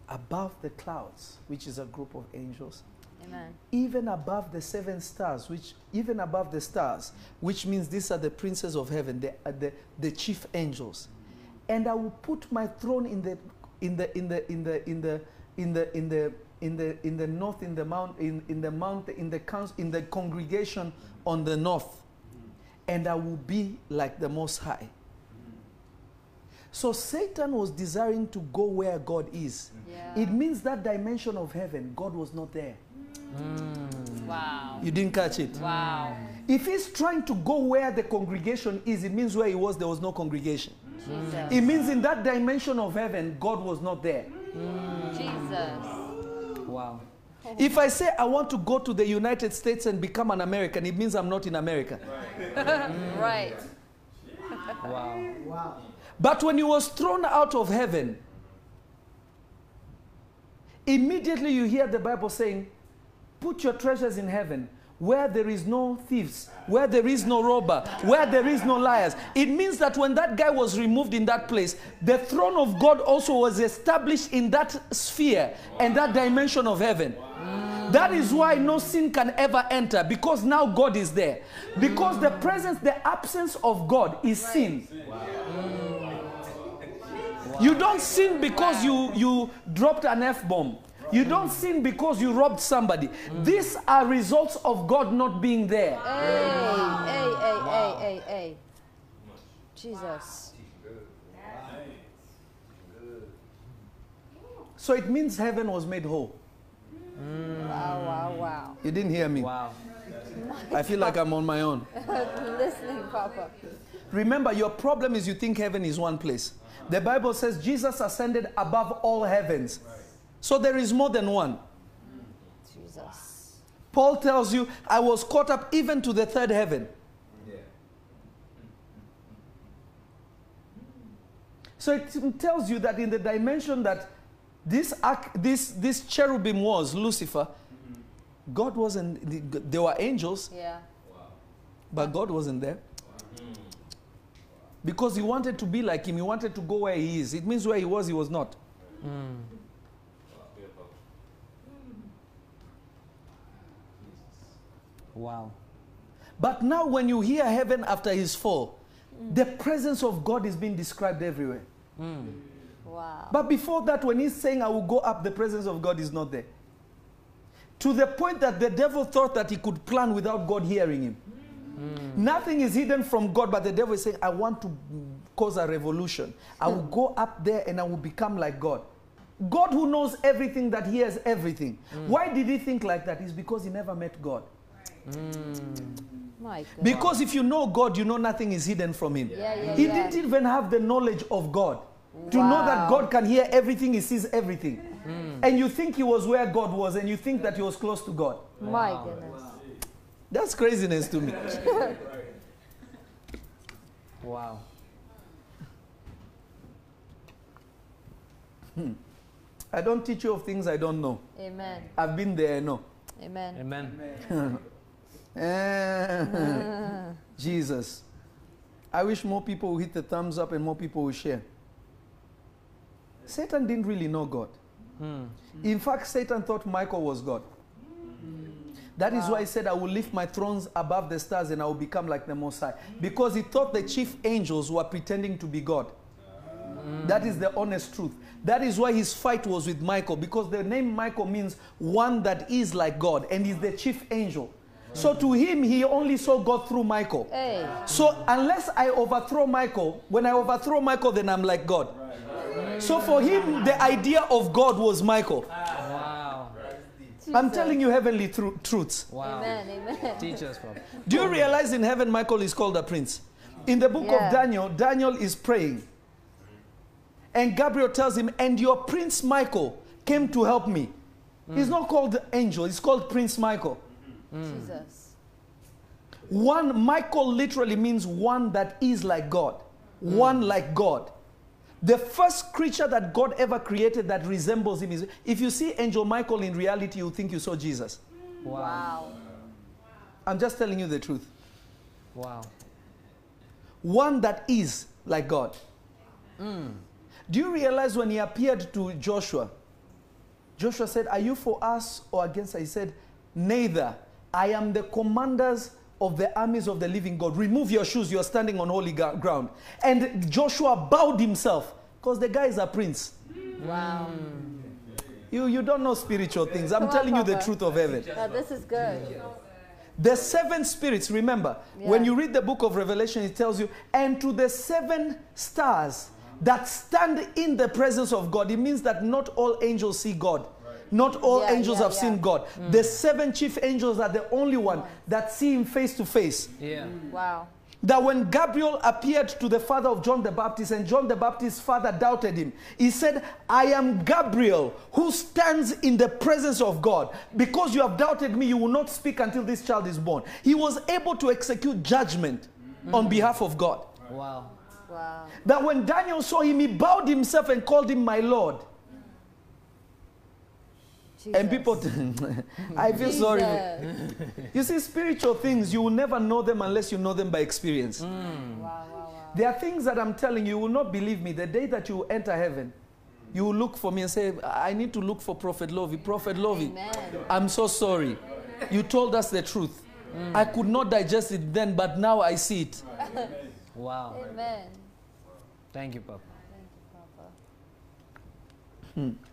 above the clouds, which is a group of angels, Amen. even above the seven stars, which even above the stars, which means these are the princes of heaven, the, uh, the, the chief angels. And I will put my throne in the in the in the in the in the in the in the in the in the north in the mount in, in the mount in the council in the congregation on the north and I will be like the most high. So Satan was desiring to go where God is. Yeah. It means that dimension of heaven, God was not there. Hmm. Wow. You didn't catch it. Wow. If he's trying to go where the congregation is, it means where he was, there was no congregation. Hmm. Jesus. It means in that dimension of heaven, God was not there. Hmm. Jesus. Wow. If I say I want to go to the United States and become an American, it means I'm not in America. Right. Wow. Wow. But when he was thrown out of heaven, immediately you hear the Bible saying, Put your treasures in heaven where there is no thieves, where there is no robber, where there is no liars. It means that when that guy was removed in that place, the throne of God also was established in that sphere and that dimension of heaven. That is why no sin can ever enter because now God is there. Because the presence, the absence of God is sin. You don't sin because you, you dropped an F bomb. You don't sin because you robbed somebody. These are results of God not being there. Hey, hey, hey, hey, hey, hey. Jesus. So it means heaven was made whole. Wow, wow, wow. You didn't hear me. Wow. I feel like I'm on my own. Listening, Papa. Remember, your problem is you think heaven is one place. The Bible says Jesus ascended above all heavens. So there is more than one. Jesus. Paul tells you, I was caught up even to the third heaven. So it tells you that in the dimension that this, arch- this, this cherubim was, Lucifer, God wasn't, there were angels, Yeah. but God wasn't there. Because he wanted to be like him, he wanted to go where he is. It means where he was, he was not. Hmm. Wow. But now, when you hear heaven after his fall, the presence of God is being described everywhere. Hmm. Wow. But before that, when he's saying, I will go up, the presence of God is not there. To the point that the devil thought that he could plan without God hearing him. Hmm. Nothing is hidden from God, but the devil is saying, I want to cause a revolution. I will hmm. go up there and I will become like God. God, who knows everything, that hears everything. Why did he think like that? It's because he never met God. Mm. My God. Because if you know God, you know nothing is hidden from him. Yeah, yeah, he yeah. didn't even have the knowledge of God. To know that God can hear everything, he sees everything. Mm. And you think he was where God was, and you think that he was close to God. My Wow. goodness. That's craziness to me. Wow. Hmm. I don't teach you of things I don't know. Amen. I've been there, I know. Amen. Amen. Eh, Jesus. I wish more people would hit the thumbs up and more people would share. Satan didn't really know God. Hmm. In fact, Satan thought Michael was God. That is why he said, I will lift my thrones above the stars and I will become like the Most High. Because he thought the chief angels were pretending to be God. That is the honest truth. That is why his fight was with Michael, because the name Michael means one that is like God and is the chief angel. So to him, he only saw God through Michael. Hey. So unless I overthrow Michael, when I overthrow Michael, then I'm like God. So for him, the idea of God was Michael. Wow. I'm telling you heavenly tru- truths. Wow. Amen. Amen. Teach us, Papa. Do you realize in heaven, Michael is called a prince? In the book Yeah. of Daniel, Daniel is praying. And Gabriel tells him, And your prince Michael came to help me. He's not called angel, he's called Prince Michael. Jesus. One, Michael literally means one that is like God, one mm. like God. The first creature that God ever created that resembles him is if you see Angel Michael in reality, you think you saw Jesus. Mm. Wow. Wow. I'm just telling you the truth. Wow. One that is like God. Mm. Do you realize when he appeared to Joshua, Joshua said, Are you for us or against us? He said, Neither. I am the commanders of the armies of the living God. Remove your shoes, you're standing on holy ground. And Joshua bowed himself because the guy is a prince. Wow. You, you don't know spiritual things. I'm Come on, telling you the truth of heaven. Now, this is good. The seven spirits, remember, when you read the book of Revelation, it tells you, and to the seven stars that stand in the presence of God. It means that not all angels see God. Not all Yeah, angels yeah, have yeah. seen God. Mm. The seven chief angels are the only one that see him face to face. Yeah. Mm. Wow. That when Gabriel appeared to the father of John the Baptist and John the Baptist's father doubted him, he said, I am Gabriel who stands in the presence of God. Because you have doubted me, you will not speak until this child is born. He was able to execute judgment mm. on behalf of God. Wow. Wow. That when Daniel saw him, he bowed himself and called him my Lord. Jesus. And people, I feel sorry. You see, spiritual things, you will never know them unless you know them by experience. Mm. Wow, wow, wow. There are things that I'm telling you, you will not believe me. The day that you enter heaven, you will look for me and say, I need to look for Prophet Lovy. Prophet Lovy, Amen. I'm so sorry. You told us the truth. Mm. I could not digest it then, but now I see it. Wow. Amen. Thank you, Papa. Thank you, Papa. Hmm.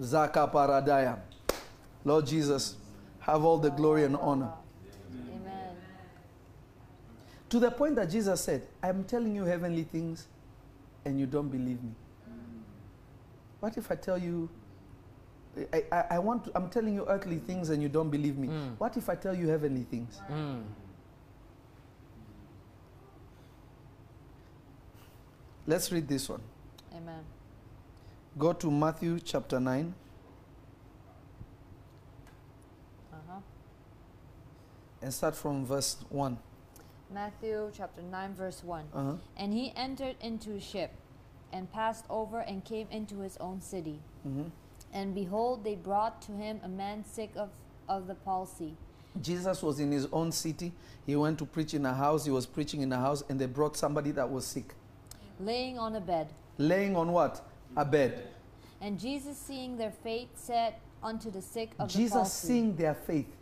Zaka Paradaya. Lord Jesus, have all the glory and honor. Amen. To the point that Jesus said, I'm telling you heavenly things and you don't believe me. What if I tell you I, I, I, want to, I'm telling you earthly things and you don't believe me. Mm. What if I tell you heavenly things? Mm. Let's read this one. Go to Matthew chapter 9. Uh-huh. and start from verse 1. Matthew chapter 9, verse 1. Uh-huh. And he entered into a ship and passed over and came into his own city. hmm And behold, they brought to him a man sick of, of the palsy. Jesus was in his own city. He went to preach in a house. He was preaching in a house, and they brought somebody that was sick, laying on a bed. laying on what? A bed. And Jesus, seeing their faith, said unto the sick of the Jesus palsy, seeing their faith.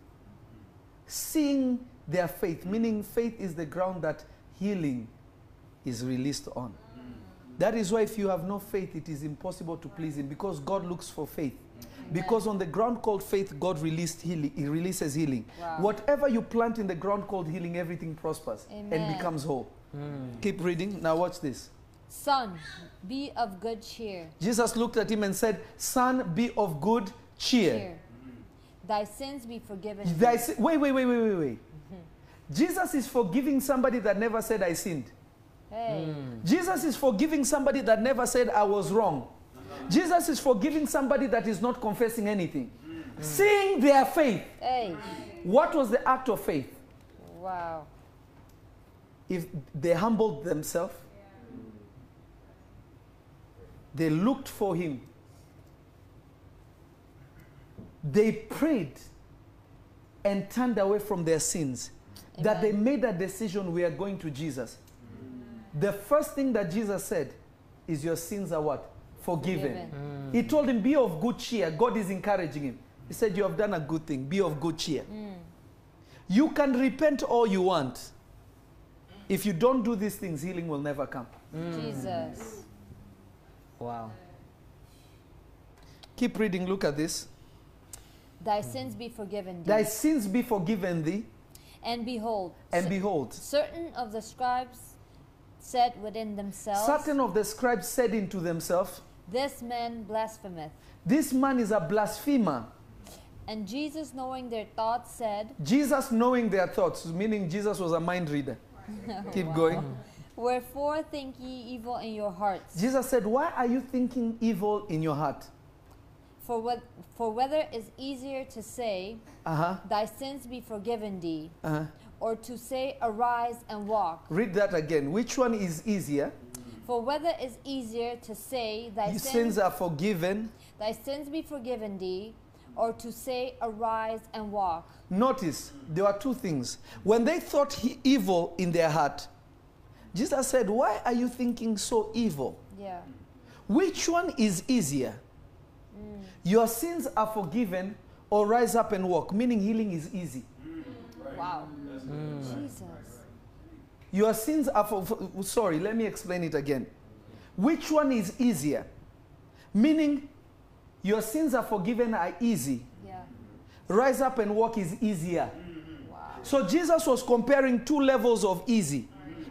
Seeing their faith, meaning faith is the ground that healing is released on. That is why if you have no faith, it is impossible to please Him because God looks for faith. Because on the ground called faith, God released healing. He releases healing. Wow. Whatever you plant in the ground called healing, everything prospers and becomes whole. Mm. Keep reading. Now watch this. Son, be of good cheer. Jesus looked at him and said, Son, be of good cheer. cheer. Thy sins be forgiven. Thy si- wait, wait, wait, wait, wait, wait. Jesus is forgiving somebody that never said I sinned. Hey. Mm. Jesus is forgiving somebody that never said I was wrong. Jesus is forgiving somebody that is not confessing anything. Seeing their faith. Hey. What was the act of faith? Wow. If they humbled themselves, they looked for him, they prayed and turned away from their sins, that they made a decision we are going to Jesus. The first thing that Jesus said is, Your sins are what? Forgiven. Forgiven. He told him, Be of good cheer. God is encouraging him. He said, You have done a good thing. Be of good cheer. Mm. You can repent all you want. If you don't do these things, healing will never come. Jesus. Wow. Keep reading. Look at this. Thy sins be forgiven thee. Thy sins be forgiven thee, and behold, and cer- behold, certain of the scribes said within themselves, certain of the scribes said into themselves, This man blasphemeth. This man is a blasphemer. And Jesus, knowing their thoughts, said, Jesus, knowing their thoughts, meaning Jesus was a mind reader. Keep going. Wherefore think ye evil in your hearts? Jesus said, Why are you thinking evil in your heart? For, what, for whether it's easier to say, Uh huh. Thy sins be forgiven thee, Uh huh. or to say, Arise and walk? Read that again. Which one is easier? For whether it's easier to say, Thy sins, sins are forgiven. thy sins be forgiven thee, or to say, Arise and walk? Notice there are two things. When they thought he, evil in their heart, Jesus said, Why are you thinking so evil? Yeah. Which one is easier? Your sins are forgiven or rise up and walk, meaning healing is easy. Wow. Mm. Jesus. Your sins are for, for- sorry, let me explain it again. Which one is easier? Meaning your sins are forgiven are easy. Yeah. Rise up and walk is easier. Wow. So Jesus was comparing two levels of easy,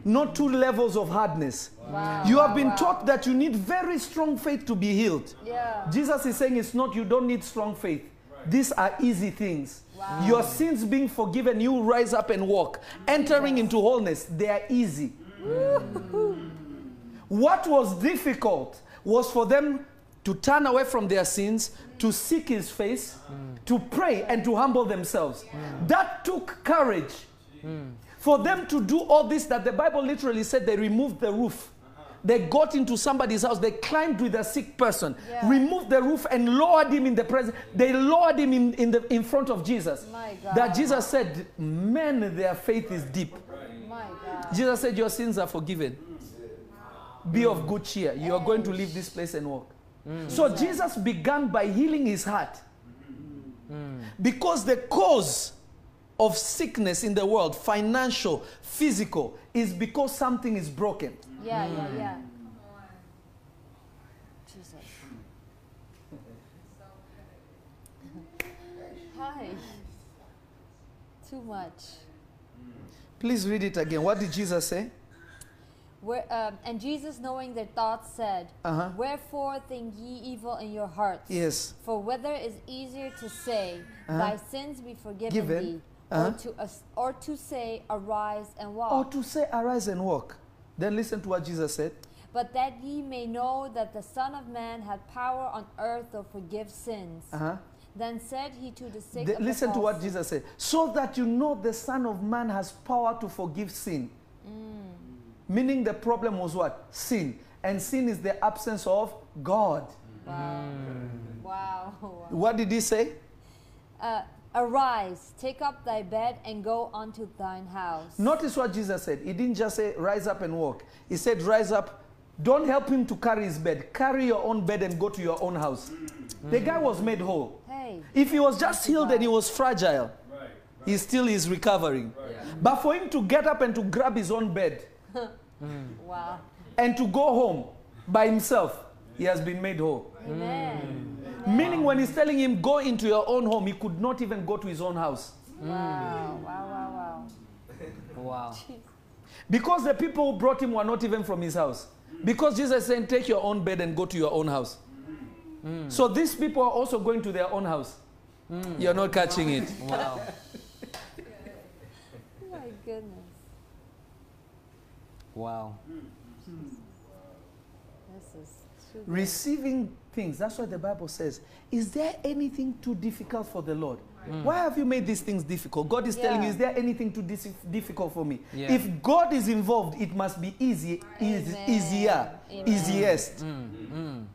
not two levels of hardness. Wow. You have been Wow. taught that you need very strong faith to be healed. Yeah. Jesus is saying it's not, you don't need strong faith. These are easy things. Wow. Your sins being forgiven, you rise up and walk. Entering into wholeness, they are easy. What was difficult was for them to turn away from their sins, to seek his face, mm. to pray, and to humble themselves. That took courage. Mm. For them to do all this, that the Bible literally said they removed the roof. They got into somebody's house, they climbed with a sick person, Yeah. removed the roof, and lowered him in the presence. They lowered him in, in, the, in front of Jesus. That Jesus said, Men, their faith is deep. My God. Jesus said, Your sins are forgiven. Be of good cheer. You are going to leave this place and walk. Mm. So Jesus began by healing his heart. Mm. Because the cause of sickness in the world, financial, physical, is because something is broken. Yeah, yeah, yeah. Jesus. Hi. Too much. Please read it again. What did Jesus say? Where, um, and Jesus, knowing their thoughts, said, Uh huh. Wherefore think ye evil in your hearts? Yes. For whether is easier to say, Uh-huh. Thy sins be forgiven Given. thee. Or, to, as- or to say, Arise and walk. Or to say, Arise and walk. Then listen to what Jesus said. But that ye may know that the Son of Man had power on earth to forgive sins. Uh-huh. Then said he to the sick. The- of the listen to what Jesus said. So that you know the Son of Man has power to forgive sin. Meaning the problem was what? Sin. And sin is the absence of God. Wow. Wow. What did he say? Uh, arise, take up thy bed, and go unto thine house. Notice what Jesus said. He didn't just say, rise up and walk. He said, rise up. Don't help him to carry his bed. Carry your own bed and go to your own house. The guy was made whole. Hey. If he was just healed and he was fragile, he still is recovering. But for him to get up and to grab his own bed Wow. and to go home by himself, he has been made whole. Amen. Mm. Meaning, when he's telling him, go into your own home, he could not even go to his own house. Wow. Wow. Wow. Wow. Wow. Because the people who brought him were not even from his house. Because Jesus said, take your own bed and go to your own house. Mm. So these people are also going to their own house. Mm. You're not catching it. Wow. My goodness. Wow. This is too good. Receiving things, that's what the Bible says. Is there anything too difficult for the Lord? Mm. Why have you made these things difficult? God is telling you, is there anything too dis- difficult for me? Yeah. If God is involved, it must be easy, easy easier, Amen. easiest. Mm, mm.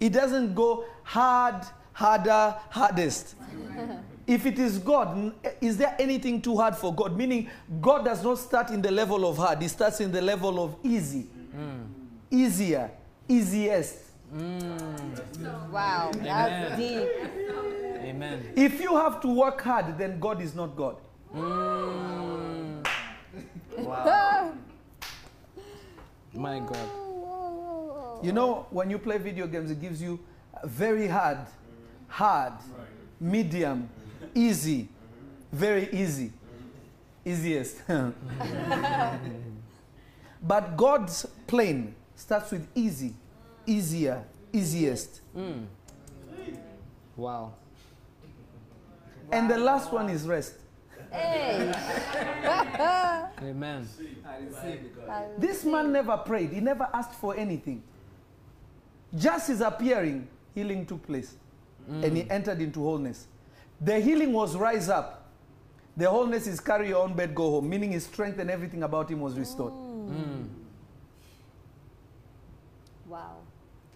It doesn't go hard, harder, hardest. if it is God, eh, is there anything too hard for God? Meaning, God does not start in the level of hard, He starts in the level of easy, mm. easier, easiest. Wow. Amen. That's deep. Amen. If you have to work hard, then God is not God. Mm. Wow. My God. You know, when you play video games, it gives you very hard, hard, medium, easy, very easy, easiest. but God's plane starts with easy, easier, easiest. Mm. Wow. And the last one is rest. Hey. Amen. This man never prayed, he never asked for anything. Just his appearing, healing took place. And he entered into wholeness. The healing was rise up. The wholeness is carry your own bed, go home, meaning his strength and everything about him was restored. Mm. Wow.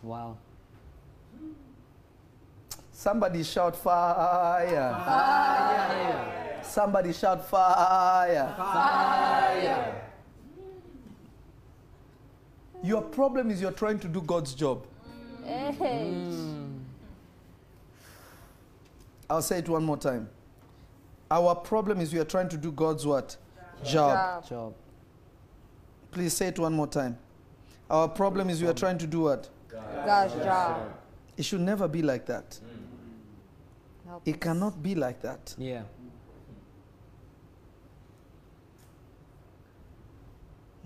Wow. Somebody shout fire. Somebody shout fire. Fire. Your problem is you're trying to do God's job. Mm. I'll say it one more time. Our problem is we are trying to do God's what? Job. Job. Job. Please say it one more time. Our problem is we are trying to do what? God's job. It should never be like that. Help It cannot be like that. Yeah.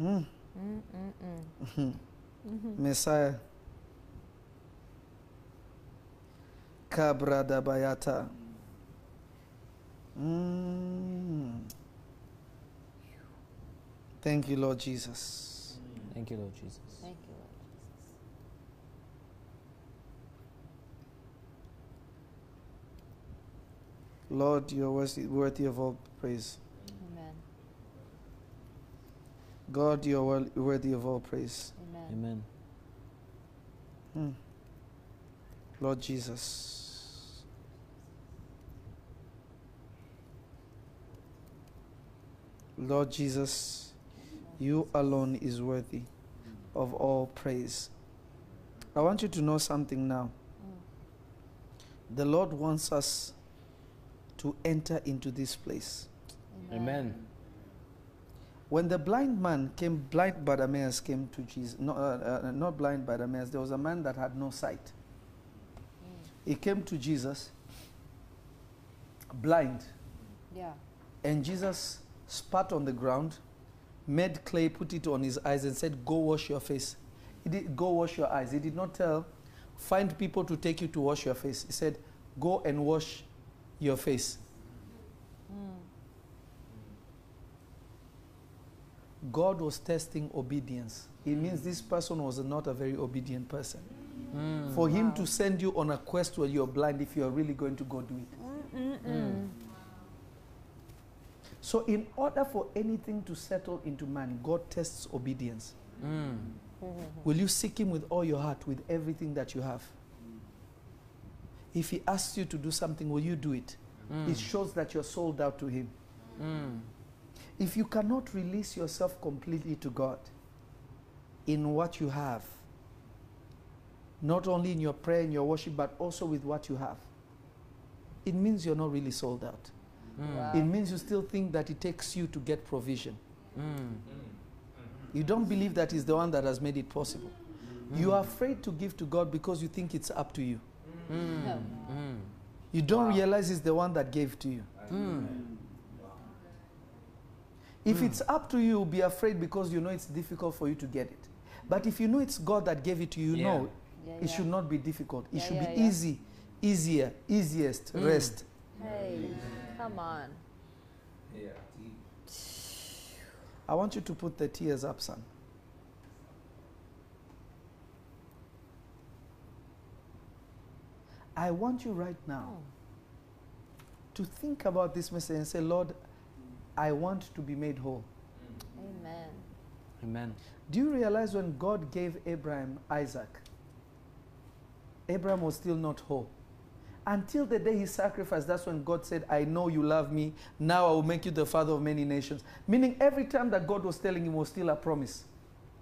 Mm. Mm, mm, mm. Messiah. Kabra dabayata. Mm. Thank you, Lord Jesus. Thank you, Lord Jesus. Thank you, Lord Jesus. Lord, you're worthy, worthy of all praise. Amen. God, you're worthy of all praise. Amen. Amen. Mm. Lord Jesus. Lord Jesus, you alone is worthy of all praise. I want you to know something now. The Lord wants us to enter into this place. Amen. When the blind man came, blind Bartimaeus came to Jesus. No, uh, uh, not blind Bartimaeus. There was a man that had no sight. He came to Jesus, blind, Yeah. and Jesus spat on the ground, made clay, put it on his eyes, and said, "Go wash your face." He did go wash your eyes. He did not tell, find people to take you to wash your face. He said, "Go and wash your face." Mm. God was testing obedience. It means this person was not a very obedient person. Mm. For him Wow. to send you on a quest where you're blind if you're really going to go do it. Mm-mm. So, in order for anything to settle into man, God tests obedience. Mm. Will you seek Him with all your heart, with everything that you have? If He asks you to do something, will you do it? Mm. It shows that you're sold out to Him. Mm. If you cannot release yourself completely to God in what you have, not only in your prayer and your worship, but also with what you have, it means you're not really sold out. Mm. Wow. It means you still think that it takes you to get provision. Mm. You don't believe that He's the one that has made it possible. You are afraid to give to God because you think it's up to you. Mm. No. Mm. You don't realize it's the one that gave to you. Mm. If it's up to you, be afraid because you know it's difficult for you to get it. But if you know it's God that gave it to you, you Yeah. know Yeah, it yeah. should not be difficult. It Yeah, should yeah, be yeah. easy, easier, easiest, Mm. rest. Hey, come on. I want you to put the tears up, son. I want you right now Oh. to think about this message and say, Lord, I want to be made whole. Amen. Amen. Do you realize when God gave Abraham Isaac, Abraham was still not whole? Until the day he sacrificed, that's when God said, I know you love me. Now I will make you the father of many nations. Meaning, every time that God was telling him was still a promise.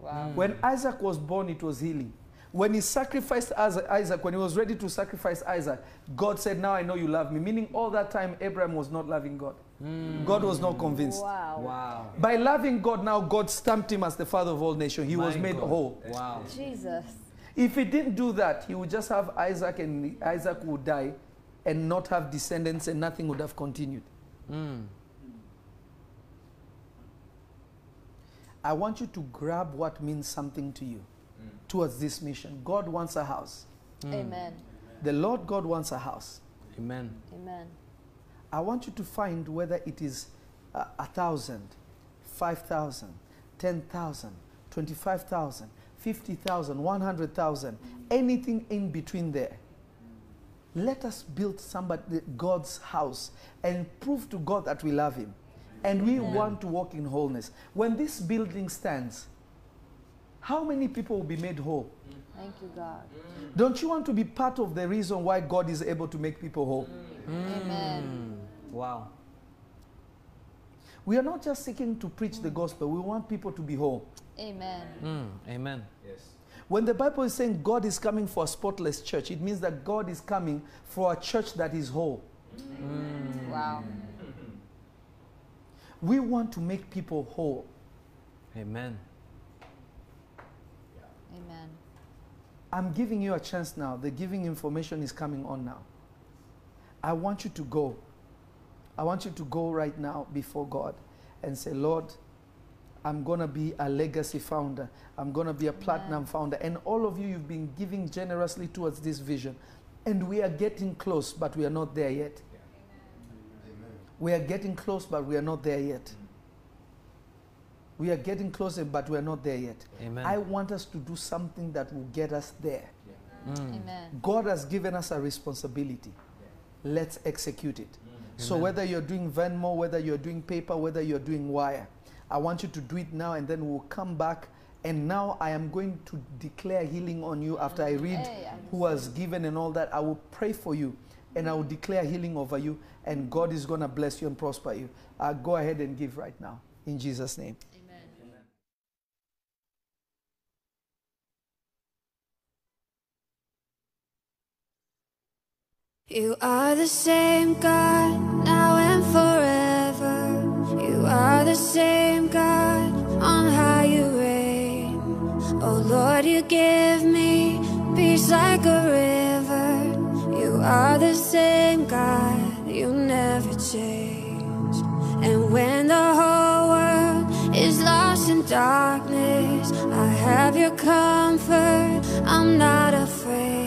Wow. When Isaac was born, it was healing. When he sacrificed Isaac, when he was ready to sacrifice Isaac, God said, Now I know you love me. Meaning, all that time, Abraham was not loving God. Mm. God was not convinced. Wow. Wow. By loving God, now God stamped him as the father of all nations. He was made God. whole. Wow. Jesus. If he didn't do that, he would just have Isaac and Isaac would die and not have descendants and nothing would have continued. Mm. I want you to grab what means something to you towards this mission. God wants a house. Mm. Amen. The Lord God wants a house. Amen. Amen. I want you to find whether it is uh, a thousand, five thousand, ten thousand, twenty-five thousand, fifty thousand, one hundred thousand, anything in between there. Let us build somebody God's house and prove to God that we love Him, and we Amen. want to walk in wholeness. When this building stands, how many people will be made whole? Thank you, God. Don't you want to be part of the reason why God is able to make people whole? Amen. Mm. Wow. We are not just seeking to preach the gospel, we want people to be whole. Amen. Mm. Amen. Yes. When the Bible is saying God is coming for a spotless church, it means that God is coming for a church that is whole. Wow. We want to make people whole. Amen. Amen. I'm giving you a chance now. The giving information is coming on now. I want you to go. I want you to go right now before God and say, Lord, I'm going to be a legacy founder. I'm going to be a platinum founder. And all of you, you've been giving generously towards this vision. And we are getting close, but we are not there yet. We are getting close, but we are not there yet. We are getting closer, but we are not there yet. Amen. I want us to do something that will get us there. Mm. Amen. God has given us a responsibility. Let's execute it. So, Amen. whether you're doing Venmo, whether you're doing paper, whether you're doing wire, I want you to do it now and then we'll come back. And now I am going to declare healing on you after I read Hey, I who has given and all that. I will pray for you and I will declare healing over you, and God is going to bless you and prosper you. Uh, go ahead and give right now in Jesus' name. Amen. You are the same God now and forever. You are the same God on high you reign. Oh Lord, you give me peace like a river. You are the same God, you never change. And when the whole world is lost in darkness, I have your comfort. I'm not afraid.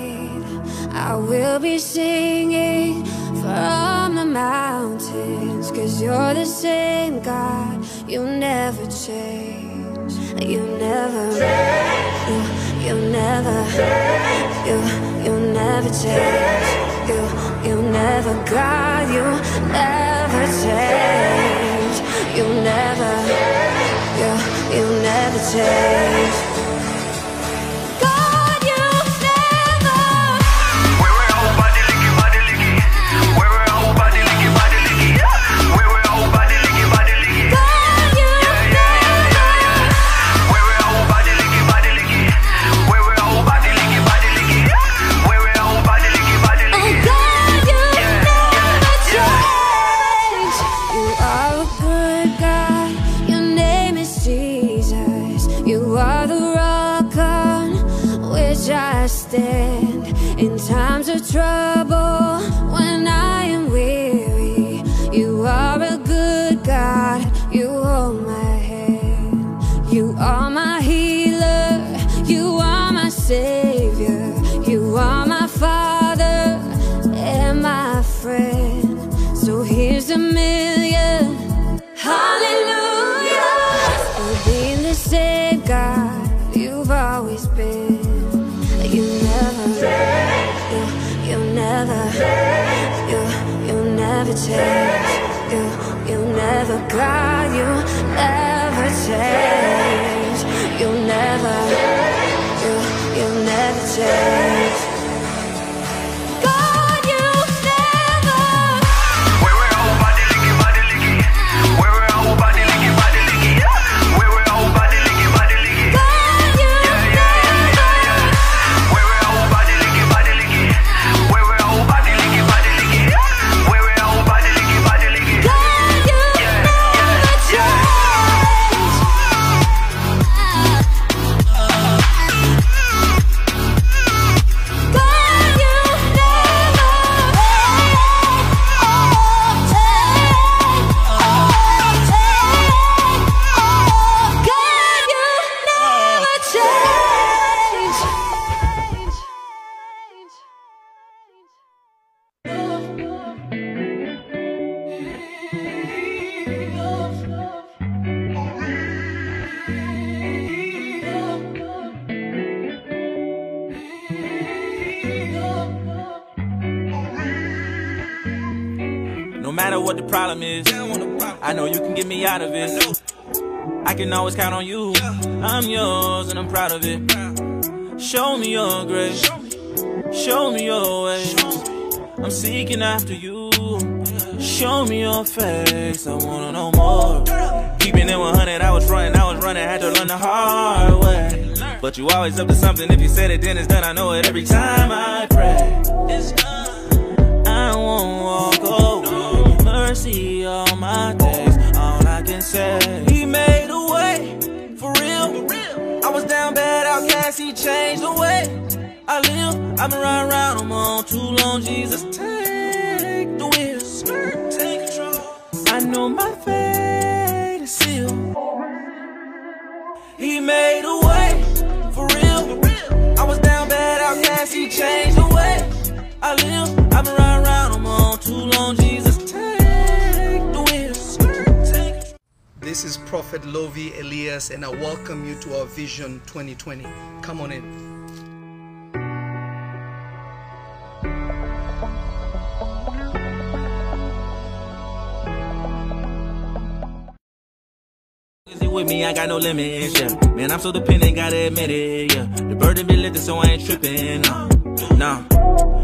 I will be singing from the mountains, Cause you're the same God, you never change. You never, you, you never, you, you never change. You, you never, God, you never change. You never, you, you never change. Never change. You, you never, God, you never change. You never, you, you never change. Always count on you. I'm yours and I'm proud of it. Show me your grace. Show me your ways. I'm seeking after you. Show me your face. I wanna know more. Keeping it 100, I was running, I was running, had to learn the hard way. But you always up to something. If you said it, then it's done. I know it every time I pray. I won't walk away. Mercy all my days. All I can say, He made outcast. He changed the way I live. I've been riding around. I'm on too long. Jesus, take the wheel. Take control. I know my fate is sealed. He made a way for real. I was down bad, outcast. He changed the way I live. I've been riding This is Prophet Lovy Elias, and I welcome you to our Vision 2020. Come on in. With me? I got no limits, yeah. Man, I'm so dependent, gotta admit it, yeah. The burden been lifted, so I ain't tripping, no. No.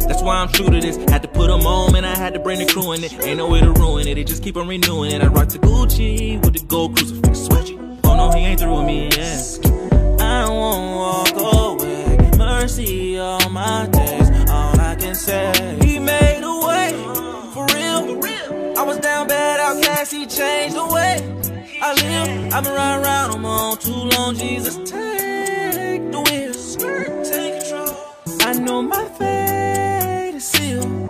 That's why I'm true to this. Had to put them on, and I had to bring the crew in it. Ain't no way to ruin it, It just keep on renewing it. I rock the Gucci with the gold crucifix switch. it. Oh no, he ain't through with me, yeah. I won't walk away. Mercy all my days, all I can say. He made a way, for real. I was down bad, outcast, he changed the way I live. I've been riding around, on too long. Jesus, take the wheel, take control. I know my fate is sealed.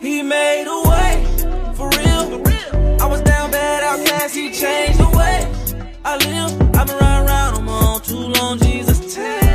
He made a way, for real. I was down bad, outcast, he changed the way I live. I've been riding around, on too long. Jesus, take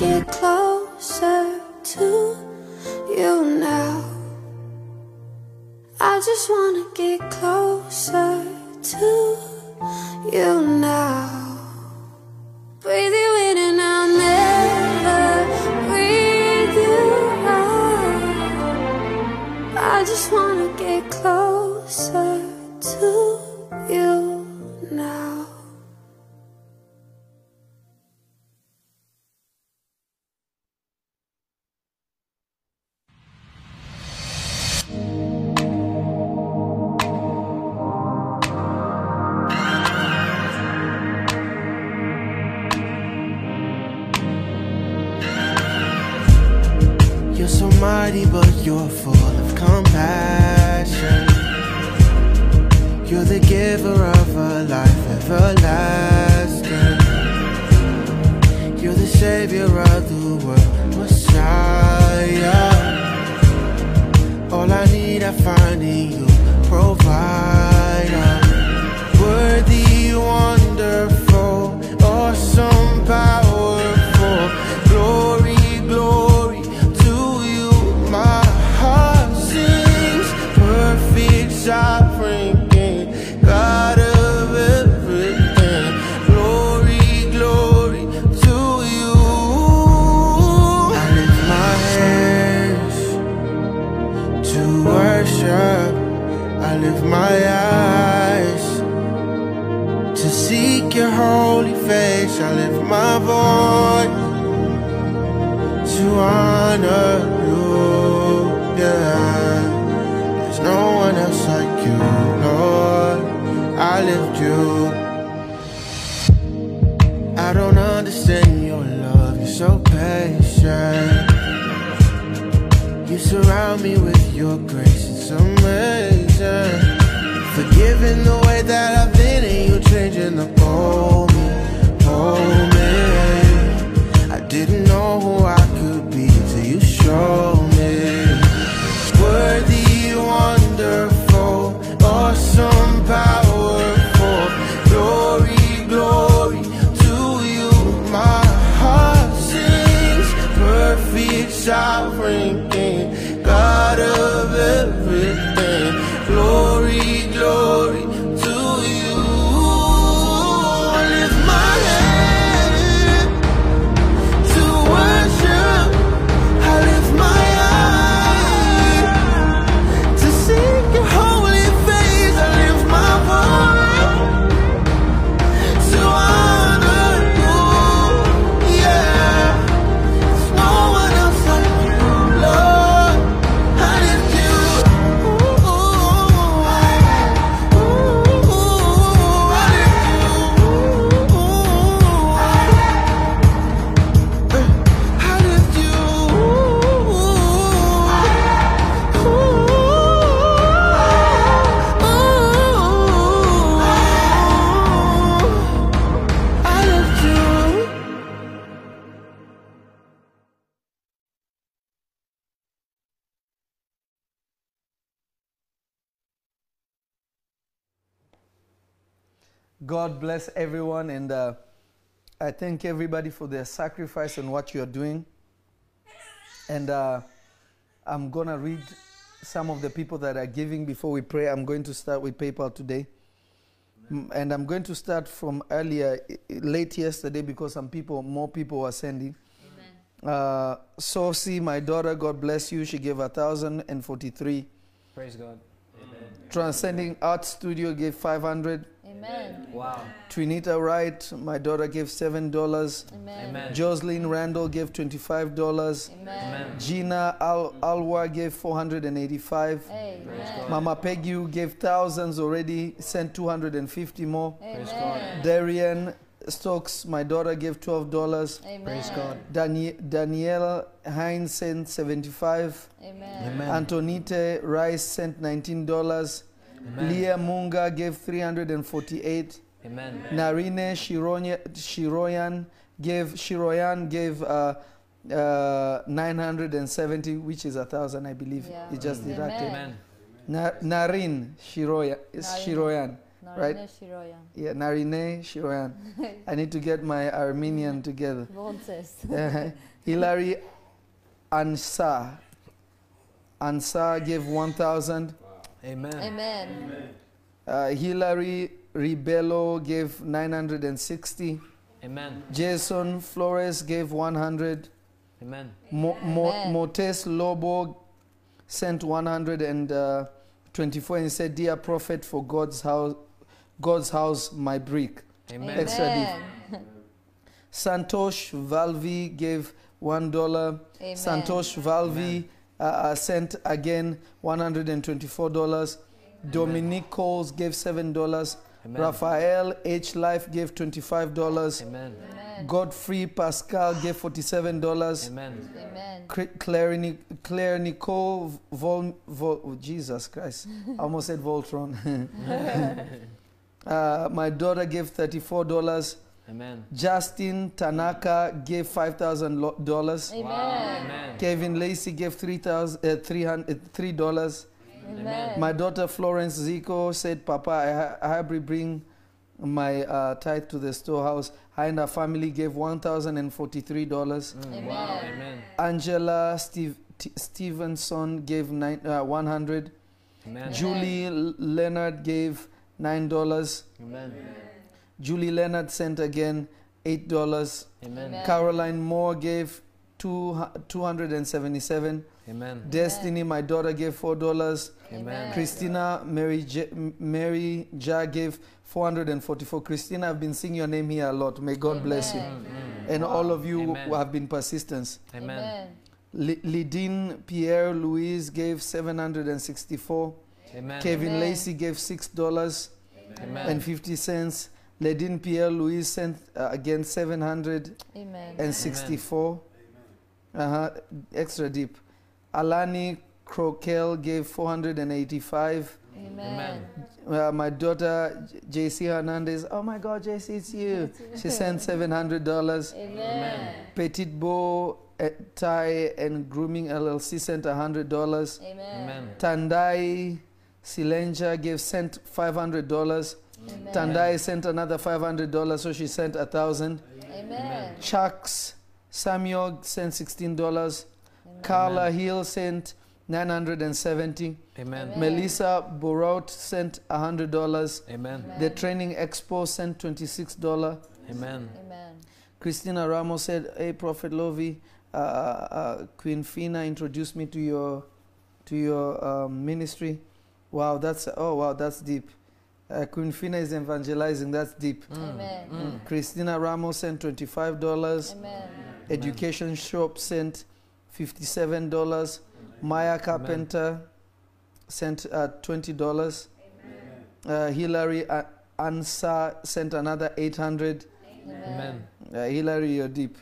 get closer to you now. I just wanna get closer to you now. Breathe you in and I'll never breathe you out. I just wanna get closer to God bless everyone, and uh, I thank everybody for their sacrifice and what you're doing. And uh, I'm gonna read some of the people that are giving before we pray. I'm going to start with PayPal today, and I'm going to start from earlier, i- i- late yesterday, because some people, more people were sending. Uh, Sosi, my daughter, God bless you. She gave a thousand and forty-three. Praise God. Transcending Art Studio gave five hundred. Amen. Wow. Trinita Wright, my daughter, gave seven dollars. Amen. Amen. Jocelyn Randall gave twenty-five dollars. Amen. Amen. Gina Al- Alwa gave four hundred and eighty-five. Amen. Mama Peggy gave thousands already, sent two hundred and fifty more. Praise Amen. Darian Stokes, my daughter, gave twelve dollars. Amen. Praise God. Danie- Danielle Hines sent seventy-five. Amen. Amen. Antonite Rice sent nineteen dollars. Amen. Leah Munga gave three hundred and forty-eight. Amen. Narine Shironya, Shiroyan gave Shiroyan gave uh, uh, 970, which is a thousand, I believe. Yeah. It just Amen. deducted. Amen. Na- Narin Shiroya is Narine. Shiroyan. Right. Narine Shiroyan. Yeah, Narine Shiroyan. I need to get my Armenian together. Vonses. Uh, Hilary Ansa. Ansar gave 1,000. Amen. Amen. Uh, Hilary Ribello gave 960. Amen. Jason Flores gave 100. Amen. Mo, Mo, Amen. Motes Lobo sent 124 and said, Dear prophet, for God's house, God's house, my brick. Amen. Extra gift. Amen. Santosh Valvi gave $1. Amen. Santosh Valvi uh, uh, sent again $124. Dominique Coles gave $7. Amen. Raphael H. Life gave $25. Amen. Amen. Godfrey Pascal gave $47. Amen. Amen. Claire, Ni- Claire Nicole Vol, Vol, oh, Jesus Christ, I almost said Voltron. uh, my daughter gave $34. Amen. Justin Tanaka gave $5,000. Amen. Amen. Kevin Lacey gave 3000 uh, 300 $3. Amen. My daughter Florence Zico said, Papa, I, ha- I have to bring my uh, tithe to the storehouse. Her and her family gave $1,043. Mm, Wow. Amen. Amen. Angela Steve, T- Stevenson gave nine, uh, 100 Amen. Julie L- Leonard gave $9. Amen. Julie Leonard sent again $8. Amen. Amen. Caroline Moore gave two, 277 Amen. Destiny, my daughter, gave $4. Amen. Christina Mary J, M- Mary Ja gave 444. Christina, I've been seeing your name here a lot. May God bless you. Amen. Mm, mm. And all of you Amen. who have been persistent. Amen. Amen. Li- Lidine Pierre Louise gave 764. Amen. Kevin Amen. Lacey gave six dollars and fifty cents. Ledine Pierre Louise sent uh, again 764. Amen. and. Uh-huh. Extra deep. Alani Croquel gave four hundred and eighty-five. Amen. Uh, my daughter JC Hernandez. Oh my God, JC, it's you. She sent seven hundred dollars. Amen. Petit Beau uh, Tie and Grooming LLC sent hundred dollars. Amen. Amen. Tandai Silenja gave sent five hundred dollars. Amen. Tandai sent another five hundred dollars, so she sent a thousand. Amen. Chucks Samuel sent sixteen dollars. Carla Hill sent nine hundred and seventy. Amen. Melissa Borot sent hundred dollars. Amen. The Training Expo sent twenty six dollar. Amen. Amen. Christina Ramos said, "Hey, Prophet Lovy, uh, uh, Queen Fina introduced me to your to your um, ministry. Wow, that's oh wow, that's deep. Uh, Queen Fina is evangelizing. That's deep. Amen. Christina Ramos sent twenty five dollars. Amen. Education Shop sent fifty seven dollars. Maya Carpenter sent uh, twenty dollars. Uh, Hillary uh, Ansa sent another eight hundred. Amen. Uh, Hillary, you're deep.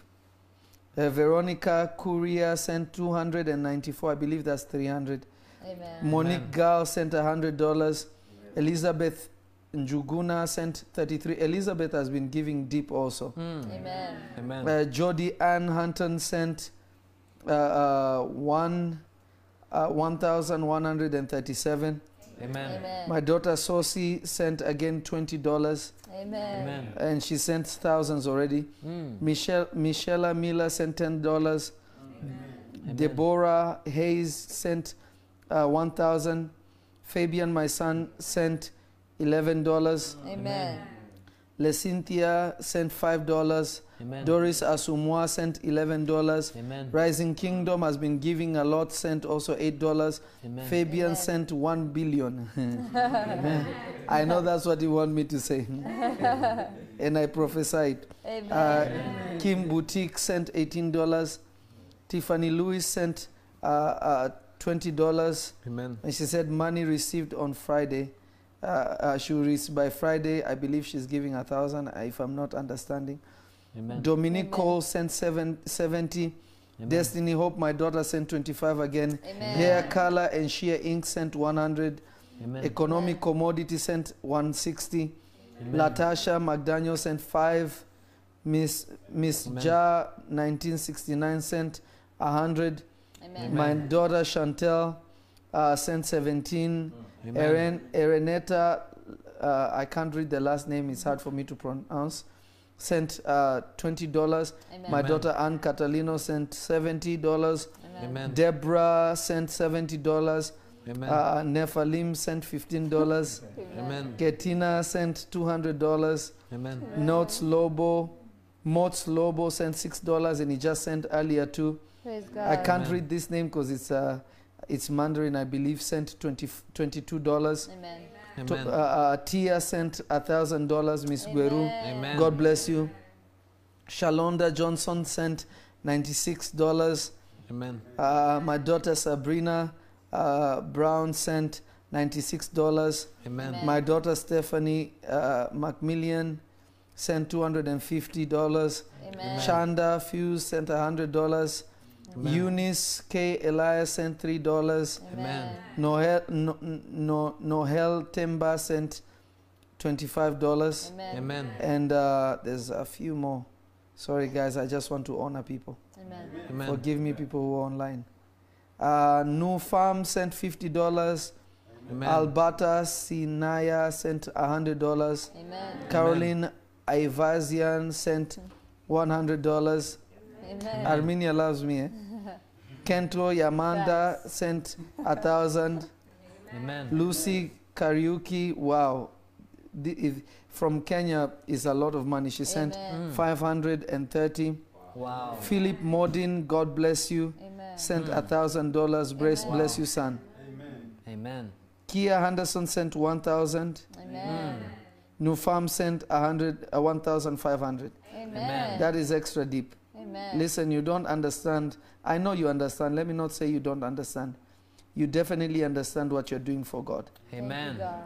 Uh, Veronica Courier sent 294. I believe that's 300. Amen. Monique Amen. Gal sent $100. Elizabeth Njuguna sent 33. Elizabeth has been giving deep also. Amen. Amen. Uh, Jody Ann Hunton sent uh, uh, one, uh, 1,137. Amen. Amen. My daughter Sosi sent again $20 Amen. Amen. and she sent thousands already. Mm. Michelle Michelle Miller sent ten dollars. Deborah Hayes sent uh, one thousand. Fabian, my son, sent eleven dollars. Amen. Lecinthia sent five dollars. Amen. Doris Asumwa sent eleven dollars. Amen. Rising Kingdom has been giving a lot, sent also eight dollars. Fabian Amen. sent one billion. I know that's what you want me to say. and I prophesied. Amen. Uh, Kim Boutique sent eighteen dollars. Tiffany Lewis sent uh, uh, twenty dollars, Amen. and she said money received on Friday. Uh, uh, she will receive by Friday. I believe she's giving a thousand, if I'm not understanding. Amen. Dominique Amen. Cole sent seven, 70. Amen. Destiny Hope, my daughter, sent 25 again. Amen. Hair Color and Sheer Ink sent 100. Amen. Economic Amen. Commodity sent 160. Amen. Latasha McDaniel sent five. Miss Miss Amen. Ja 1969 sent 100. Amen. My daughter Chantel uh, sent 17. Amen. Erin Ereneta, uh, I can't read the last name. It's hard for me to pronounce. Sent uh, twenty dollars. Amen. My Amen. daughter Ann Catalino sent seventy dollars. Amen. Amen. Deborah sent seventy dollars. Amen. Uh, Nephalim sent fifteen dollars. Amen. Getina sent two hundred dollars. Amen. Notes Lobo, Mots Lobo sent six dollars, and he just sent earlier too. Praise God. I can't Amen. read this name because it's uh, it's Mandarin, I believe. Sent 20, 22 dollars. Amen. To- uh, uh, Tia sent a thousand dollars. Miss Gueru, Amen. God bless you. Shalonda Johnson sent ninety six dollars. Amen. Uh, my daughter Sabrina uh, Brown sent ninety six dollars. Amen. Amen. My daughter Stephanie uh, Macmillian sent two hundred and fifty dollars. Amen. Chanda Fuse sent hundred dollars. Amen. Eunice K. Elias sent three dollars. Amen. Noel no, no, Noel Temba sent twenty-five dollars, Amen. Amen. and uh, there's a few more. Sorry, guys, I just want to honor people. Amen. Amen. Forgive me, people who are online. Uh, New Farm sent fifty dollars. Amen. Alberta Sinaya sent hundred dollars. Amen. Caroline Ivazian sent one hundred dollars. Amen. Armenia loves me. Eh? Kento Yamanda sent a thousand. Amen. Lucy Kariuki, wow. The, if, from Kenya is a lot of money. She sent Amen. 530. Wow. Philip Modin, God bless you, Amen. sent a thousand dollars. Bless, Amen. bless you, son. Amen. Kia Henderson sent 1,000. Amen. New Farm sent a hundred, uh, 1,500. Amen. That is extra deep. Amen. Amen. Listen, you don't understand. I know you understand. Let me not say you don't understand. You definitely understand what you're doing for God. Thank you, Amen. God.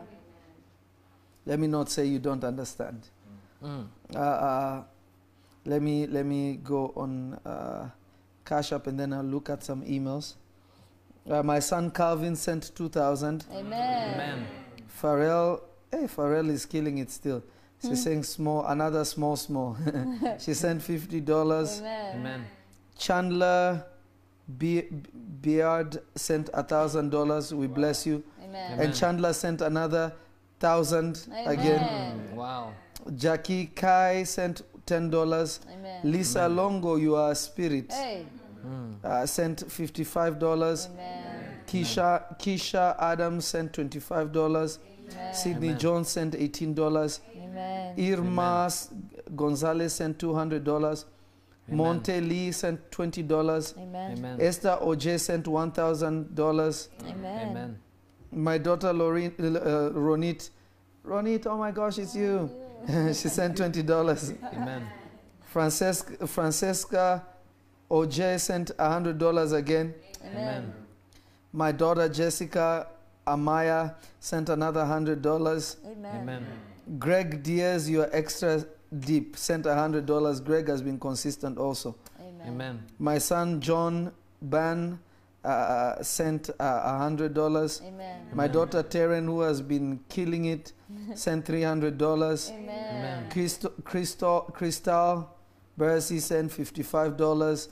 Let me not say you don't understand. Mm. Uh, uh, let me let me go on uh, Cash App and then I'll look at some emails. Uh, my son Calvin sent two thousand. Amen. Amen. Pharrell, hey, Pharrell is killing it still. She's saying small, another small, small. she sent fifty dollars. Amen. Amen. Chandler Be- Beard sent a thousand dollars. We bless you. Amen. Amen. And Chandler sent another thousand again. Amen. Mm, Wow. Jackie Kai sent ten dollars. Amen. Lisa Longo, you are a spirit, Hey. Mm. uh, sent fifty-five dollars. Amen. Keisha Keisha Adams sent twenty-five dollars. Sydney Amen. Jones sent eighteen dollars. Amen. Irma S- Gonzalez sent two hundred dollars. Amen. Monte Lee sent twenty dollars. Amen. Amen. Esther OJ sent one thousand dollars. Amen. Amen. My daughter Lauren, uh, Ronit, Ronit, oh my gosh, it's you. she sent twenty dollars. Amen. Francesca, Francesca OJ sent hundred dollars again. Amen. My daughter Jessica Amaya sent another hundred dollars. Amen. Amen. Greg Diaz, you're extra deep, sent hundred dollars. Greg has been consistent also. Amen. Amen. My son John Ban uh, sent a hundred dollars. Amen. My daughter Taryn, who has been killing it, sent three hundred dollars. Amen. Amen. Crystal, Crystal, Crystal Bercy sent fifty-five dollars.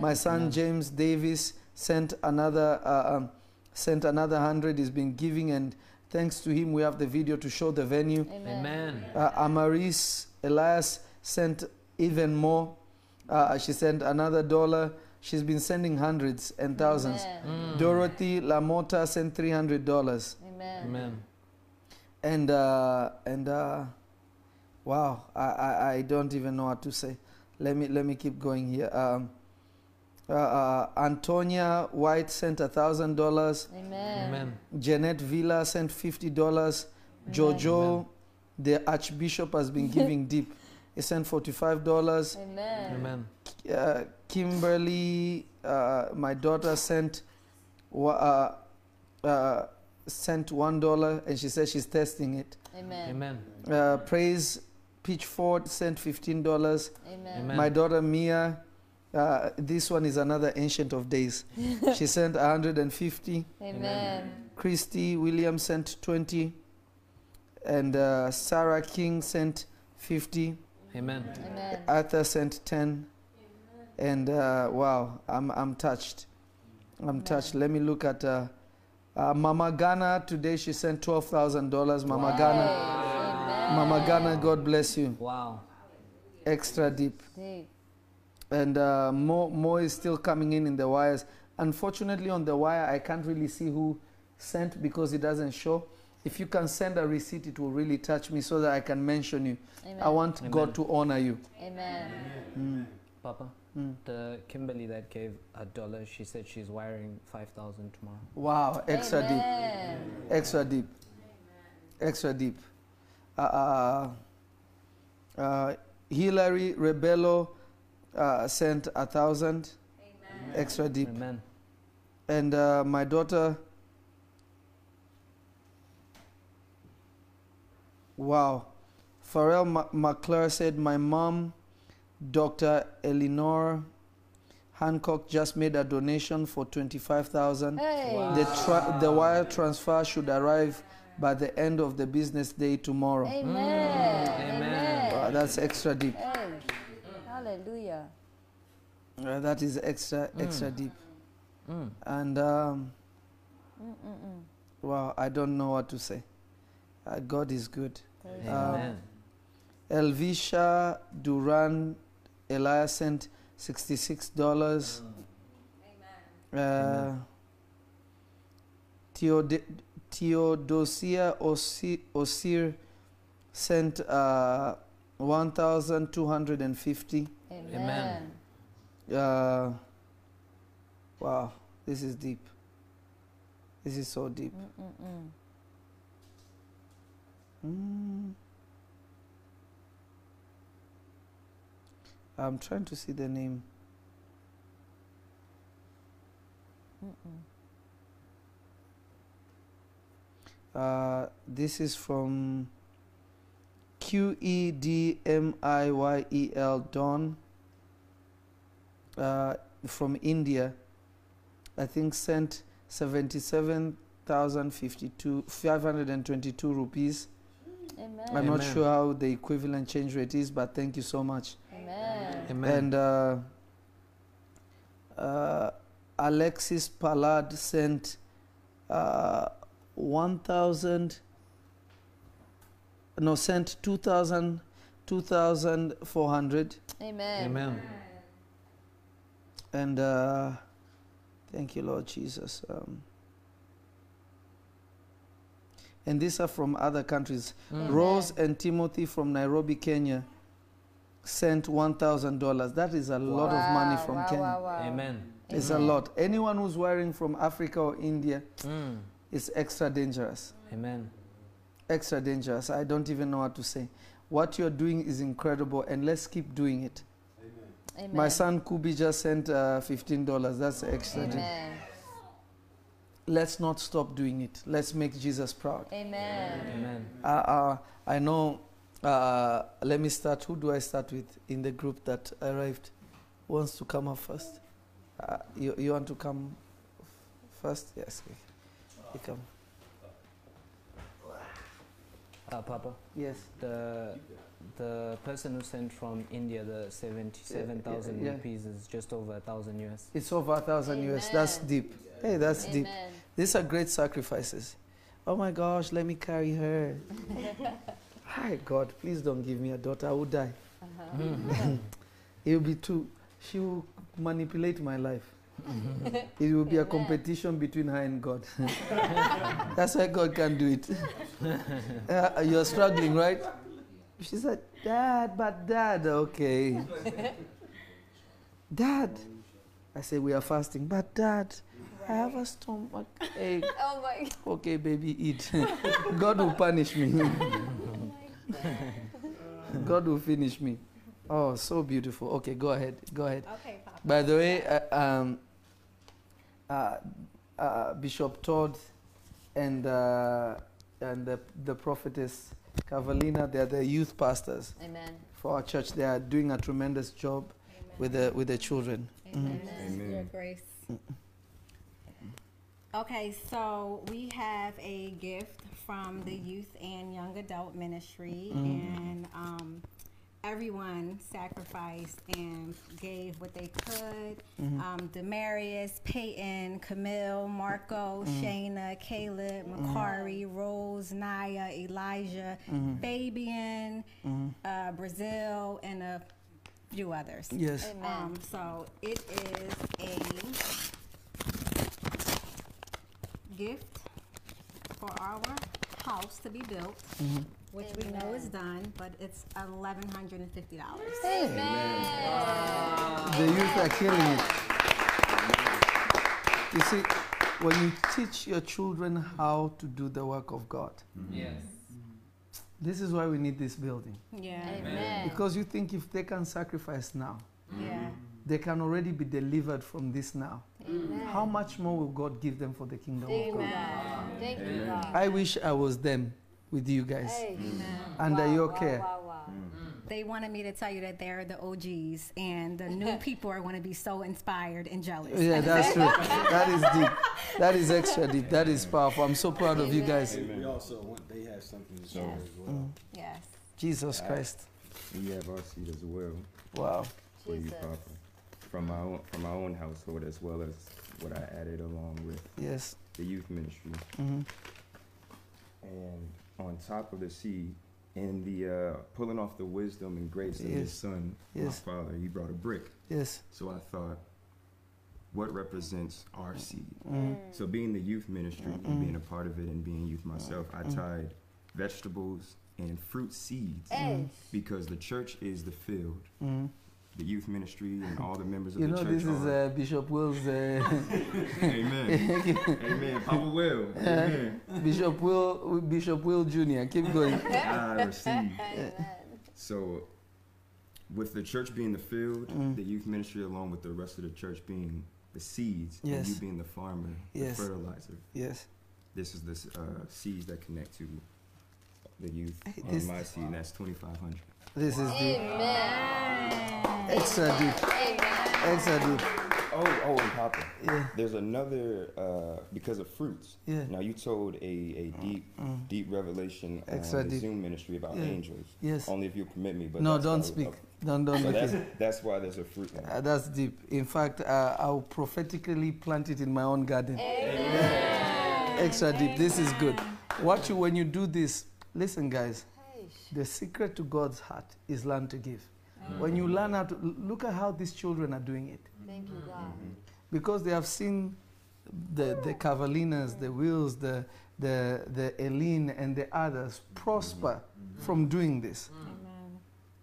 My son Amen. James Davis sent another uh, um, sent another hundred. He's been giving, and thanks to him, we have the video to show the venue. Amen. Amen. Uh, Amaris Elias sent even more. Uh, she sent another dollar. She's been sending hundreds and thousands. Amen. Mm. Dorothy Lamota sent three hundred dollars, Amen. Amen. and uh, and uh, wow, I, I I don't even know what to say. Let me let me keep going here. Um, uh, uh, Antonia White sent a thousand dollars. Amen. Amen. Jeanette Villa sent fifty dollars. Amen. Jojo, Amen. the Archbishop, has been giving deep. He sent forty-five dollars. Amen. Amen. uh, Kimberly, uh, my daughter sent uh, uh, sent one dollar, and she says she's testing it. Amen. Amen. Uh, Praise Pitchford sent fifteen dollars. Amen. Amen. My daughter Mia, uh, this one is another ancient of days. she sent hundred and fifty. Amen. Christy Williams sent twenty, and uh, Sarah King sent fifty. Amen. Amen. Arthur sent 10. And uh, wow, I'm, I'm touched. I'm touched. Let me look at uh, uh, Mama Ghana. Today she sent $12,000. Mama Ghana. Amen. Mama Ghana, God bless you. Wow. Extra deep. Deep. And uh, more, more is still coming in in the wires. Unfortunately, on the wire, I can't really see who sent because it doesn't show. If you can send a receipt, it will really touch me so that I can mention you. Amen. I want Amen. God to honor you. Amen. Mm. Papa, Mm. the Kimberly that gave a dollar, she said she's wiring 5,000 tomorrow. Wow, extra deep. Amen. extra deep extra deep uh, uh, uh, hillary rebello uh, sent a thousand extra deep Amen. and uh, my daughter wow Pharrell Ma- McClure said my mom dr eleanor hancock just made a donation for 25000 Hey. Wow. the, tra- the wire transfer should arrive by the end of the business day tomorrow. Amen. Amen. Wow, that's extra deep. Hey. Hallelujah. Uh, that is extra, extra deep. Mm. And um, wow, I don't know what to say. Uh, God is good. Praise Um, Amen. Elvisha Duran Elias sent $66. Uh, Amen. Theode- Theodosia Osi- Osir sent uh, 1,250. Amen. Uh, wow, this is deep. This is so deep. Mm-mm-mm. Mm. I'm trying to see the name. Uh, this is from Q E D M I Y E L Don uh, from India. I think sent 77,052 522 rupees. Amen. I'm not Amen. sure how the equivalent change rate is, but thank you so much. Amen. Amen. And uh, uh, Alexis Pallad sent uh, 1,000, no, sent 2,000, 2,400. Amen. Amen. And uh, thank you, Lord Jesus. Um, and these are from other countries. Mm. Rose and Timothy from Nairobi, Kenya, sent $1,000. That is a lot of money from wow, Kenya. Wow, wow. Amen. It's a lot. Anyone who's wiring from Africa or India Mm. is extra dangerous. Amen. Extra dangerous. I don't even know what to say. What you're doing is incredible, and let's keep doing it. Amen. My son Kubi just sent uh, $15. That's extra. Amen. Let's not stop doing it. Let's make Jesus proud. Amen. Amen. Uh, uh, I know. Uh, let me start. Who do I start with in the group that arrived? Who wants to come up first? Uh, you, you want to come f- first? Yes. You, you come. Uh, Papa, Yes. the the person who sent from India the seventy-seven thousand yeah. rupees is just over a thousand US. It's over a thousand US. That's deep. Hey, that's deep. These are great sacrifices. Oh my gosh, let me carry her. Hi, God, please don't give me a daughter. I will die. Uh-huh. It will be too. She will manipulate my life. it will be a competition between her and God. That's why God can do it. Uh, you're struggling, right? She said, Dad, but Dad, okay. Dad. I said, We are fasting, but Dad, I have a stomach ache. Oh my God. Okay, baby, eat. God will punish me. God will finish me. Oh, so beautiful. Okay, go ahead. Go ahead. Okay, Papa. By the way, uh, um, uh, uh, Bishop Todd and uh, and the, the prophetess Cavalina, they are the youth pastors Amen. for our church. They are doing a tremendous job with the with the children. Amen. Amen. Your grace. Okay, so we have a gift from the Youth and Young Adult Ministry, and um, everyone sacrificed and gave what they could. Um, Demarius, Peyton, Camille, Marco, Shayna, Caleb, Makari, Rose, Naya, Elijah, Fabian, uh, Brazil, and a few others. Yes. Amen. Um, so it is a gift for our house to be built, which we know is done, but it's eleven hundred and fifty dollars. Amen. The youth are killing it. You see, when you teach your children how to do the work of God, mm-hmm. Yes. this is why we need this building. Yeah, Amen. Because you think if they can sacrifice now, mm-hmm. yeah, they can already be delivered from this now. Amen. How much more will God give them for the kingdom of God? Amen. Thank you, God. I wish I was them with you guys Hey. under Wow, your wow, care. Wow, wow. Mm. they wanted me to tell you that they're the OGs, and the new people are going to be so inspired and jealous. Yeah, that's true. that is deep. That is extra deep. That is powerful. I'm so proud of you guys. We also want, they have something to show Yes. as well. Mm. Yes. Jesus Christ. We have our seat as well Wow. for you, Jesus. Papa. From my own, from my own household as well as what I added along with Yes. the youth ministry. hmm And on top of the seed, in the uh, pulling off the wisdom and grace of his son, Yes. my father, he brought a brick. Yes. So I thought, what represents our seed? Mm. So being the youth ministry and being a part of it and being youth myself, I tied vegetables and fruit seeds Hey. because the church is the field. Mm. The youth ministry and all the members of You the know, church this is uh, Bishop Will's. Uh, Amen. Amen. Papa will. Amen. Bishop Will. Bishop Will Jr. Keep going. I receive. Amen. So with the church being the field, Mm. the youth ministry along with the rest of the church being the seeds, Yes. and you being the farmer, Yes. the fertilizer. Yes. This is the uh, seeds that connect to the youth Hey, on my seed, and that's 2,500. This is deep. Amen. Extra deep. Amen. Extra deep. Oh, oh, and Papa. Yeah. There's another uh, because of fruits. Yeah. Now you told a, a deep, Mm. deep revelation Extra on the deep. Zoom ministry about Yeah. angels. Yes. Only if you permit me. But No, that's don't why- speak. okay. Don't don't So that's, that's why there's a fruit. Uh, That's deep. In fact, uh, I'll prophetically plant it in my own garden. Amen. Extra deep. This is good. Watch you when you do this. Listen, guys. The secret to God's heart is learn to give. Mm. When you learn how to look at how these children are doing it, Thank you, God. Mm-hmm. because they have seen the the Cavalinas, the Wills, the the the Eileen, and the others prosper mm-hmm. from doing this. Mm.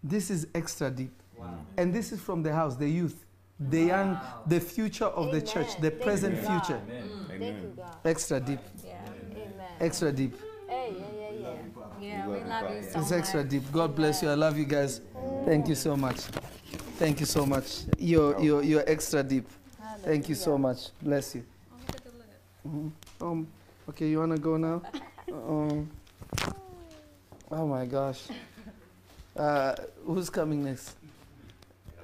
This is extra deep. Wow. And this is from the house, the youth, the young, the future of the church, the Thank present you, God. future. Mm, Thank you, God. Extra deep. Amen. Extra deep. Hey, yeah, yeah, yeah. Yeah, we love you so It's much. extra deep. God bless you. I love you guys. Thank you so much. Thank you so much. You're, you're, you're extra deep. Thank you so much. Bless you. Mhm. Um, okay, you want to go now? Um, oh my gosh. Uh, who's coming next?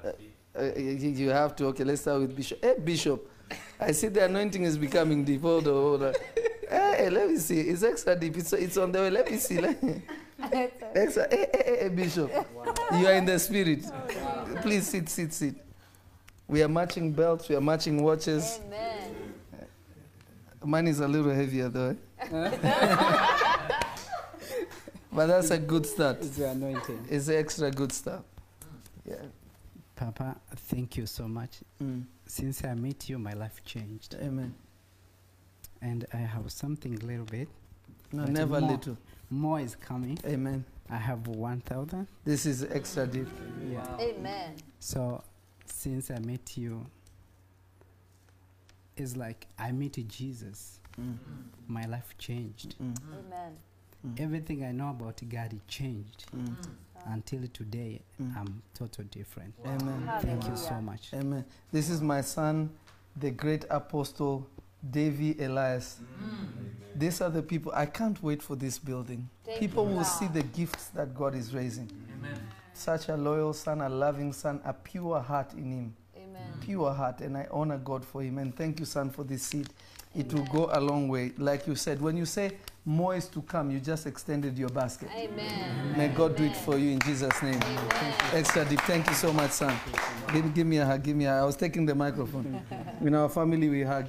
Uh, uh, you, you have to. Okay, let's start with Bishop. Hey, Bishop. I see the anointing is becoming deep. Hold on, hold on. Hey, let me see. It's extra deep. It's, it's on the way. Let me see. Let me. Extra. Hey, hey, hey, hey, Bishop. You are in the spirit. Please sit, sit, sit. We are matching belts. We are matching watches. Amen. Mine is a little heavier though. eh? but that's a good start. It's the anointing. It's extra good stuff. Yeah. Papa, thank you so much. Mm. Since I met you, my life changed. Amen. And I have something a little bit. No, but never more, little. More is coming. Amen. I have 1,000. This is extra deep. Yeah. Amen. So since I met you, it's like I met Jesus. Mm. My life changed. Mm. Amen. Everything I know about God it changed. Mm. Until today, Mm. I'm totally different. Amen. Thank you so much. Amen. This is my son, the great apostle Davy Elias. Mm. These are the people. I can't wait for this building. Thank people will God. see the gifts that God is raising. Such a loyal son, a loving son, a pure heart in him. Amen. Pure heart, and I honor God for him. And thank you, son, for this seed. It will go a long way. Like you said, when you say more is to come, you just extended your basket. Amen. May God do it for you in Jesus' name. Extra deep. Thank you so much, son. Give, give me a hug. Give me a I was taking the microphone. In our family, we hug.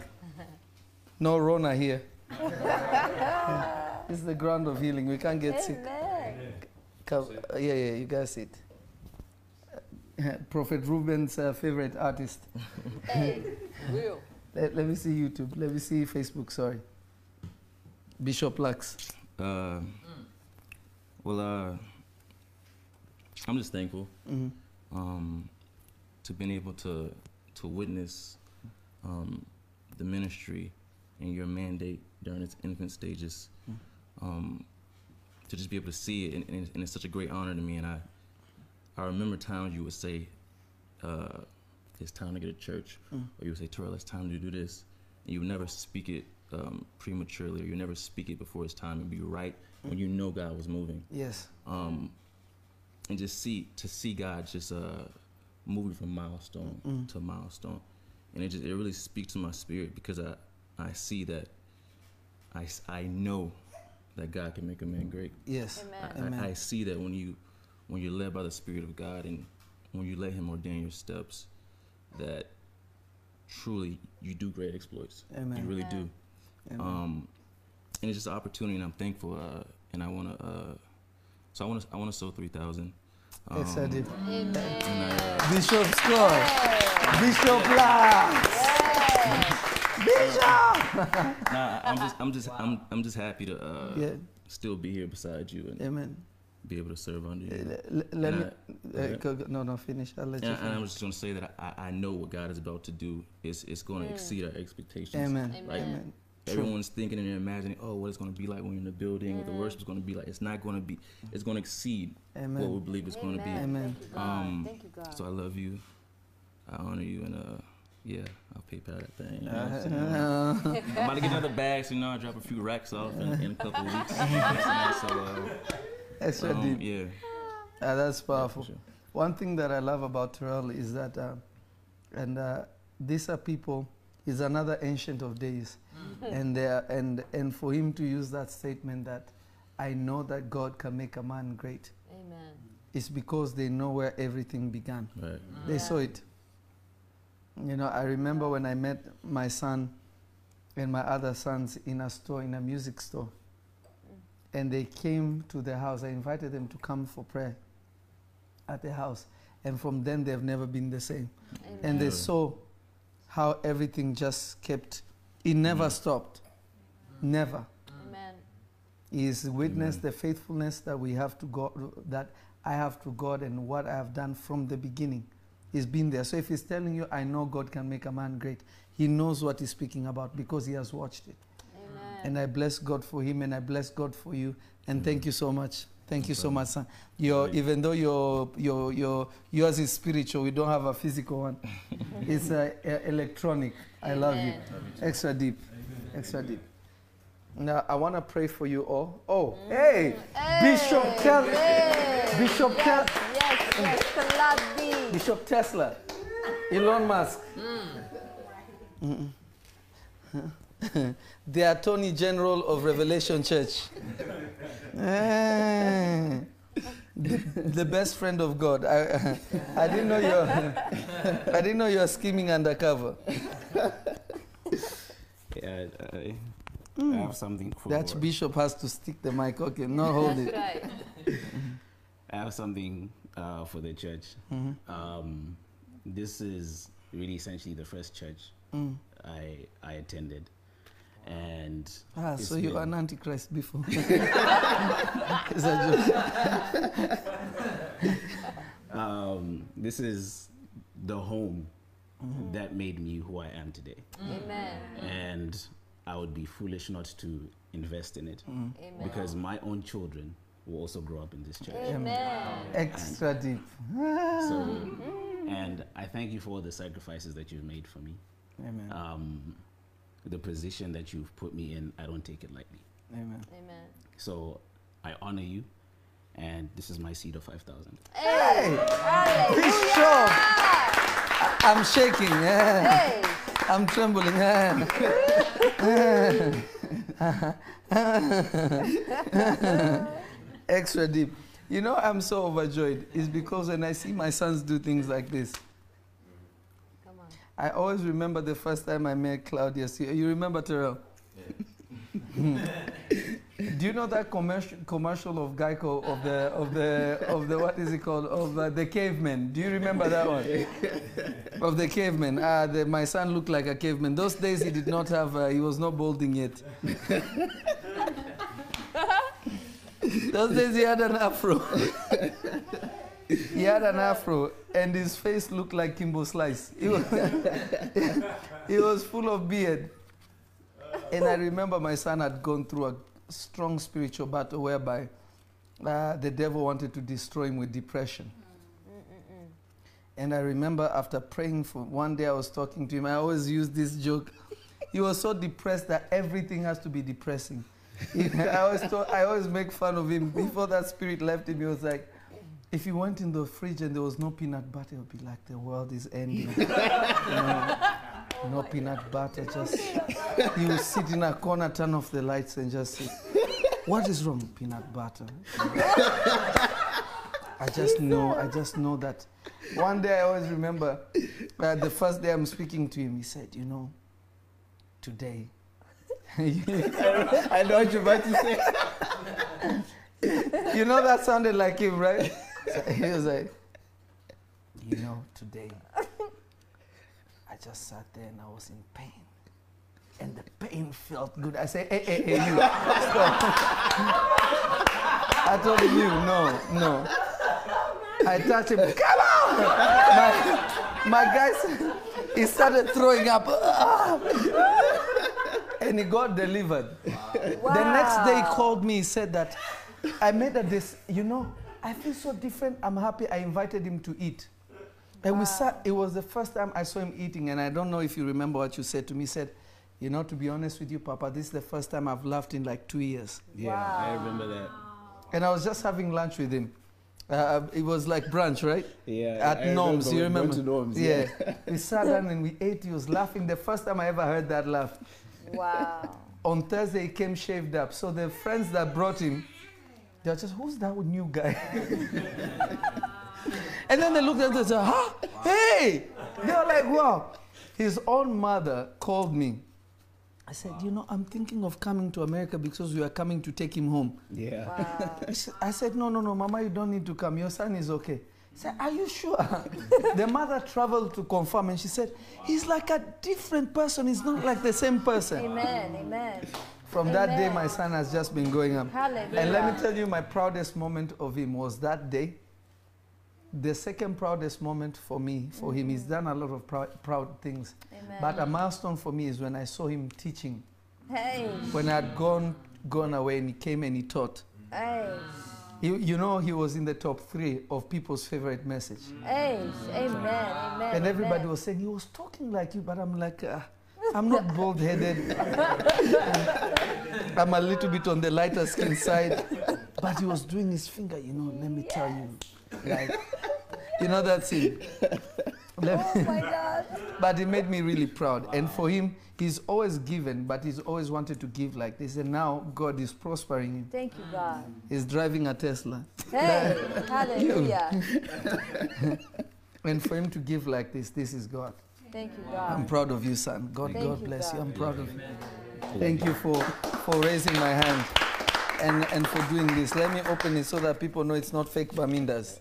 No Rona here. This is the ground of healing. We can't get sick. Amen. Uh, yeah, yeah, you guys sit. Uh, Prophet Ruben's uh, favorite artist. Hey, real. Let, let me see YouTube. Let me see Facebook, sorry. Bishop Lux. Uh, well, uh, I'm just thankful Mhm. um, to been able to to witness um, the ministry and your mandate during its infant stages. Mm. Um, to just be able to see it, and, and, it's, and it's such a great honor to me. And I, I remember times you would say, uh, "It's time to get a church," Mm. or you would say, "Terrell, it's time to do this." And you would never speak it um, prematurely, or you never speak it before it's time, and be right when you know God was moving. Yes. Um, and just see to see God just uh, moving from milestone Mm. to milestone, and it just it really speaks to my spirit because I I see that I, I know that God can make a man great. Yes. I, Amen. I, I see that when you when you're led by the Spirit of God and when you let Him ordain your steps, that truly you do great exploits. Amen. You really do. Amen. Um, and it's just an opportunity, and I'm thankful. Uh, and I want to. Uh, so I want to. I want to sow three thousand. Um, Excited. and I, uh, Bishop Scott. Bishop Lux. Bishop. nah, I'm just. I'm just. I'm. I'm just happy to uh, Yeah. still be here beside you and Amen. be able to serve under you. L- l- let me. I- uh, okay. go- go- no, no, finish. I'll let you And, and I finish. was just going to say that I, I know what God is about to do It's, is going to Mm. exceed our expectations. Amen. Like Amen. True. Everyone's thinking and imagining, oh, what it's going to be like when you're in the building, what the worship is going to be like. It's not going to be. It's going to exceed Amen. what we believe it's going to be. Amen. Thank you, God. Um, Thank you, God. So I love you. I honor you, and uh, yeah, I'll PayPal that thing. You know what I'm. Uh, I'm about to get another bag, so you know I drop a few racks off in, in a couple weeks. You know what so uh, um, deep. yeah, Ah, that's yeah, powerful. sure. One thing that I love about Terrell is that, uh, and uh, these are people, he's another ancient of days. and, they are, and, and for him to use that statement that I know that God can make a man great, Amen. It's because they know where everything began. Right. They saw it. You know, I remember when I met my son and my other sons in a store, in a music store. And they came to the house. I invited them to come for prayer at the house. And from then, they've never been the same. And they saw how everything just kept, it never mm. stopped. Never. Amen. He's witnessed the faithfulness that we have to God, that I have to God, and what I have done from the beginning. He's been there. So if he's telling you, I know God can make a man great, he knows what he's speaking about because he has watched it. Amen. And I bless God for him, and I bless God for you. And thank you so much. Thank you so much, son. Your, even though your, your, your, yours is spiritual, we don't have a physical one. it's uh, electronic. I love you. Amen. Extra deep. Extra deep. Now, I want to pray for you all. Oh, hey, Bishop Tel- Hey. Bishop yes, Tel- yes, yes, Bishop Tesla, Elon Musk, Mm-mm. the Attorney General of Revelation Church, Eh, the, the best friend of God. I, I didn't know you're, I didn't know you're scheming undercover. Yeah, I, Mm. I have something for. The Archbishop has to stick the mic. Okay, not hold it. Right. I have something uh, for the church. Mhm. Um, this is really essentially the first church Mm. I I attended, and Ah, so you're an antichrist before. it's a joke. um, this is the home Mhm. that made me who I am today, Amen. and I would be foolish not to invest in it Mm. Because my own children will also grow up in this church. Amen. Extra deep. So, and I thank you for all the sacrifices that you've made for me. Amen. Um, the position that you've put me in, I don't take it lightly. Amen. Amen. So I honor you, and this is my seed of 5,000. Hey. Bishop! I- I'm shaking. Yeah. Hey. I'm trembling. Yeah. Extra deep. You know, I'm so overjoyed. It's because when I see my sons do things like this, Come on. I always remember the first time I met Claudius. You, you remember Terrell? Do you know that commercial commercial of Geico of the of the of the what is it called of uh, the caveman? Do you remember that one? of the caveman. Ah, the, my son looked like a caveman. Those days he did not have. Uh, he was not balding yet. Those days he had an afro. he had an afro, and his face looked like Kimbo Slice. He was, he was full of beard. And I remember my son had gone through a strong spiritual battle whereby uh, the devil wanted to destroy him with depression. And I remember after praying for one day, I was talking to him. I always use this joke. He was so depressed that everything has to be depressing. I, always I always make fun of him. Before that spirit left him, he was like, if he went in the fridge and there was no peanut butter, it would be like the world is ending. You know, no peanut butter, just he would sit in a corner, turn off the lights, and just say, "What is wrong, with peanut butter?" I just know, I just know that. One day, I always remember uh, the first day I'm speaking to him. He said, "You know, today." I know what you're about to say. you know that sounded like him, right? So he was like, "You know, today." I just sat there and I was in pain. And the pain felt good. I said, hey, hey, hey, you. I told him, you, no, no. I touched him, come on! My, my guy, he started throwing up. And he got delivered. The next day he called me, he said that I made a this, you know, I feel so different. I'm happy I invited him to eat. And we sat, it was the first time I saw him eating, and I don't know if you remember what you said to me. He said, You know, to be honest with you, Papa, this is the first time I've laughed in like two years. Yeah, I remember that. And I was just having lunch with him. Uh, it was like brunch, right? Yeah, At I Norms, you remember remember? we to Norms, yeah. yeah. we sat down and we ate. He was laughing. The first time I ever heard that laugh. Wow. On Thursday, he came shaved up. So the friends that brought him, they're just, who's that new guy? and then they looked at us and said, huh? Hey! They were like, wow. His own mother called me. I said, you know, I'm thinking of coming to America because we are coming to take him home. Yeah. I said- I said, no, no, no, Mama, you don't need to come. Your son is okay. Said, are you sure? the mother traveled to confirm and she said, he's like a different person. He's not like the same person. Amen. Amen. From that day, my son has just been going up. Hallelujah. And let me tell you, my proudest moment of him was that day. The second proudest moment for me, for him, he's mm-hmm. done a lot of proud, proud things. Amen. But a milestone for me is when I saw him teaching. Hey. When I had gone, gone away and he came and he taught. Hey. He, you know, he was in the top three of people's favorite message. Hey. Amen. Amen. And everybody amen. was saying, he was talking like you, but I'm like, uh, I'm not bald headed. I'm a little bit on the lighter skin side. But he was doing his finger, you know, let me tell you. Like, you know that scene? Let Oh my God. but it made me really proud. And for him, he's always given, but he's always wanted to give like this. And now God is prospering him. Thank you, God. He's driving a Tesla. Hey. Hallelujah. And for him to give like this, this is God. Thank you, God. I'm proud of you, son. God, Thank God you, bless you. I'm proud of you. Thank you for, for raising my hand and, and for doing this. Let me open it so that people know it's not fake Bamindas.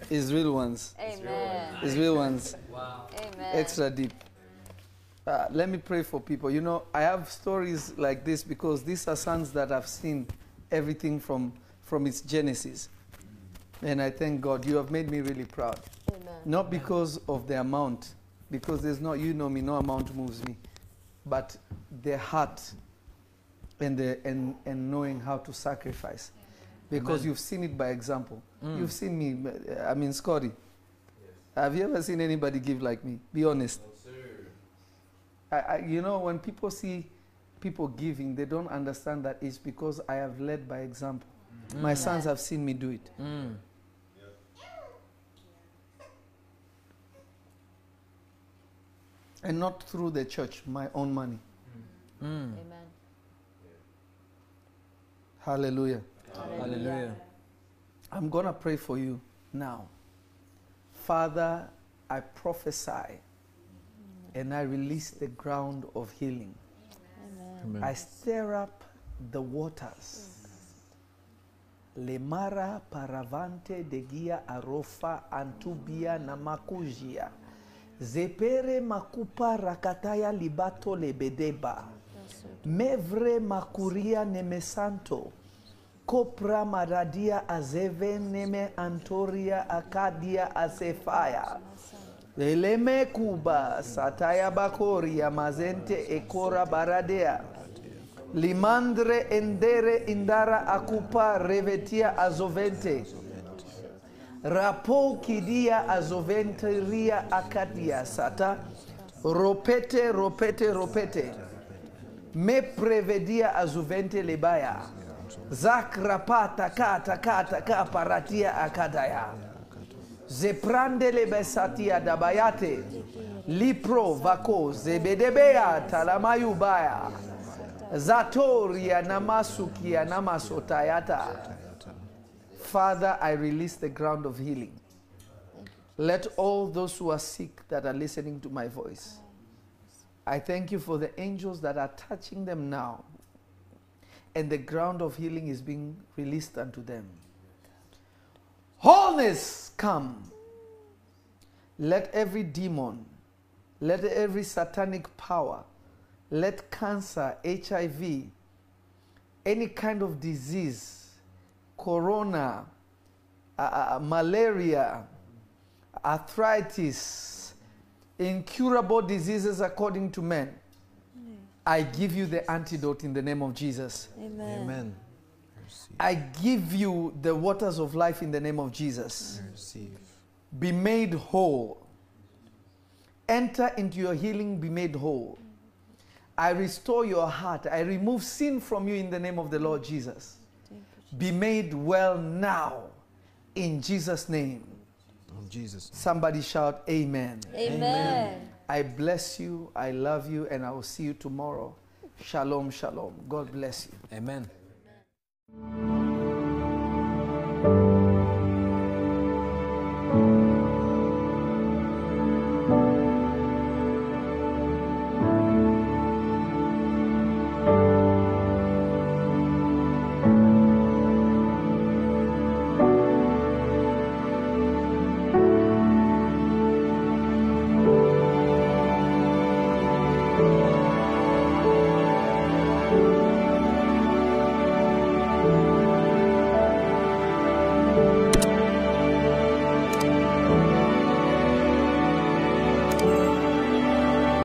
it's real ones. Amen. It's real ones. Wow. Amen. Extra deep. Uh, let me pray for people. You know, I have stories like this because these are sons that have seen everything from, from its genesis. And I thank God. You have made me really proud. Amen. Not because of the amount, because there's no, you know me, no amount moves me, but the heart and, the, and, and knowing how to sacrifice. Because Amen. you've seen it by example. Mm. You've seen me, uh, I mean, Scotty. Have you ever seen anybody give like me? Be honest. No, I, I, you know, when people see people giving, they don't understand that it's because I have led by example. My Mm. sons have seen me do it. Mm. And not through the church, my own money. Mm. Amen. Hallelujah. Hallelujah. I'm going to pray for you now. Father, I prophesy and I release the ground of healing. Amen. I stir up the waters. Lemara paravante de gia arofa antubia na makujia. Zepere makupa rakataya libato lebedeba. Mevre makuria nemesanto. Kopra maradia azeve neme antoria akadia asefaya. Eleme kuba sataya bakoria mazente ekora baradea. Limandre endere indara akupa revetia azovente. Rapo kidia azoventeria akadia sata. Ropete, ropete, ropete. Me prevedia azuvente lebaya. Zakrapata kata kata kaparatia akadaya. Zeprande lebesatia dabayate. Lipro vako zebedebea talamayubaya. Zatoria namasukia namasotayata. Father, I release the ground of healing. Let all those who are sick that are listening to my voice, I thank you for the angels that are touching them now. And the ground of healing is being released unto them. Wholeness come. Let every demon, let every satanic power, let cancer, HIV, any kind of disease, corona, uh, uh, malaria, arthritis, incurable diseases according to men, I give you the antidote in the name of Jesus. Amen. Amen. I give you the waters of life in the name of Jesus. Receive. Be made whole. Enter into your healing, be made whole. I restore your heart. I remove sin from you in the name of the Lord Jesus. Be made well now in Jesus' name. In Jesus. Somebody shout, Amen. Amen. I bless you, I love you, and I will see you tomorrow. Shalom, shalom. God bless you. Amen.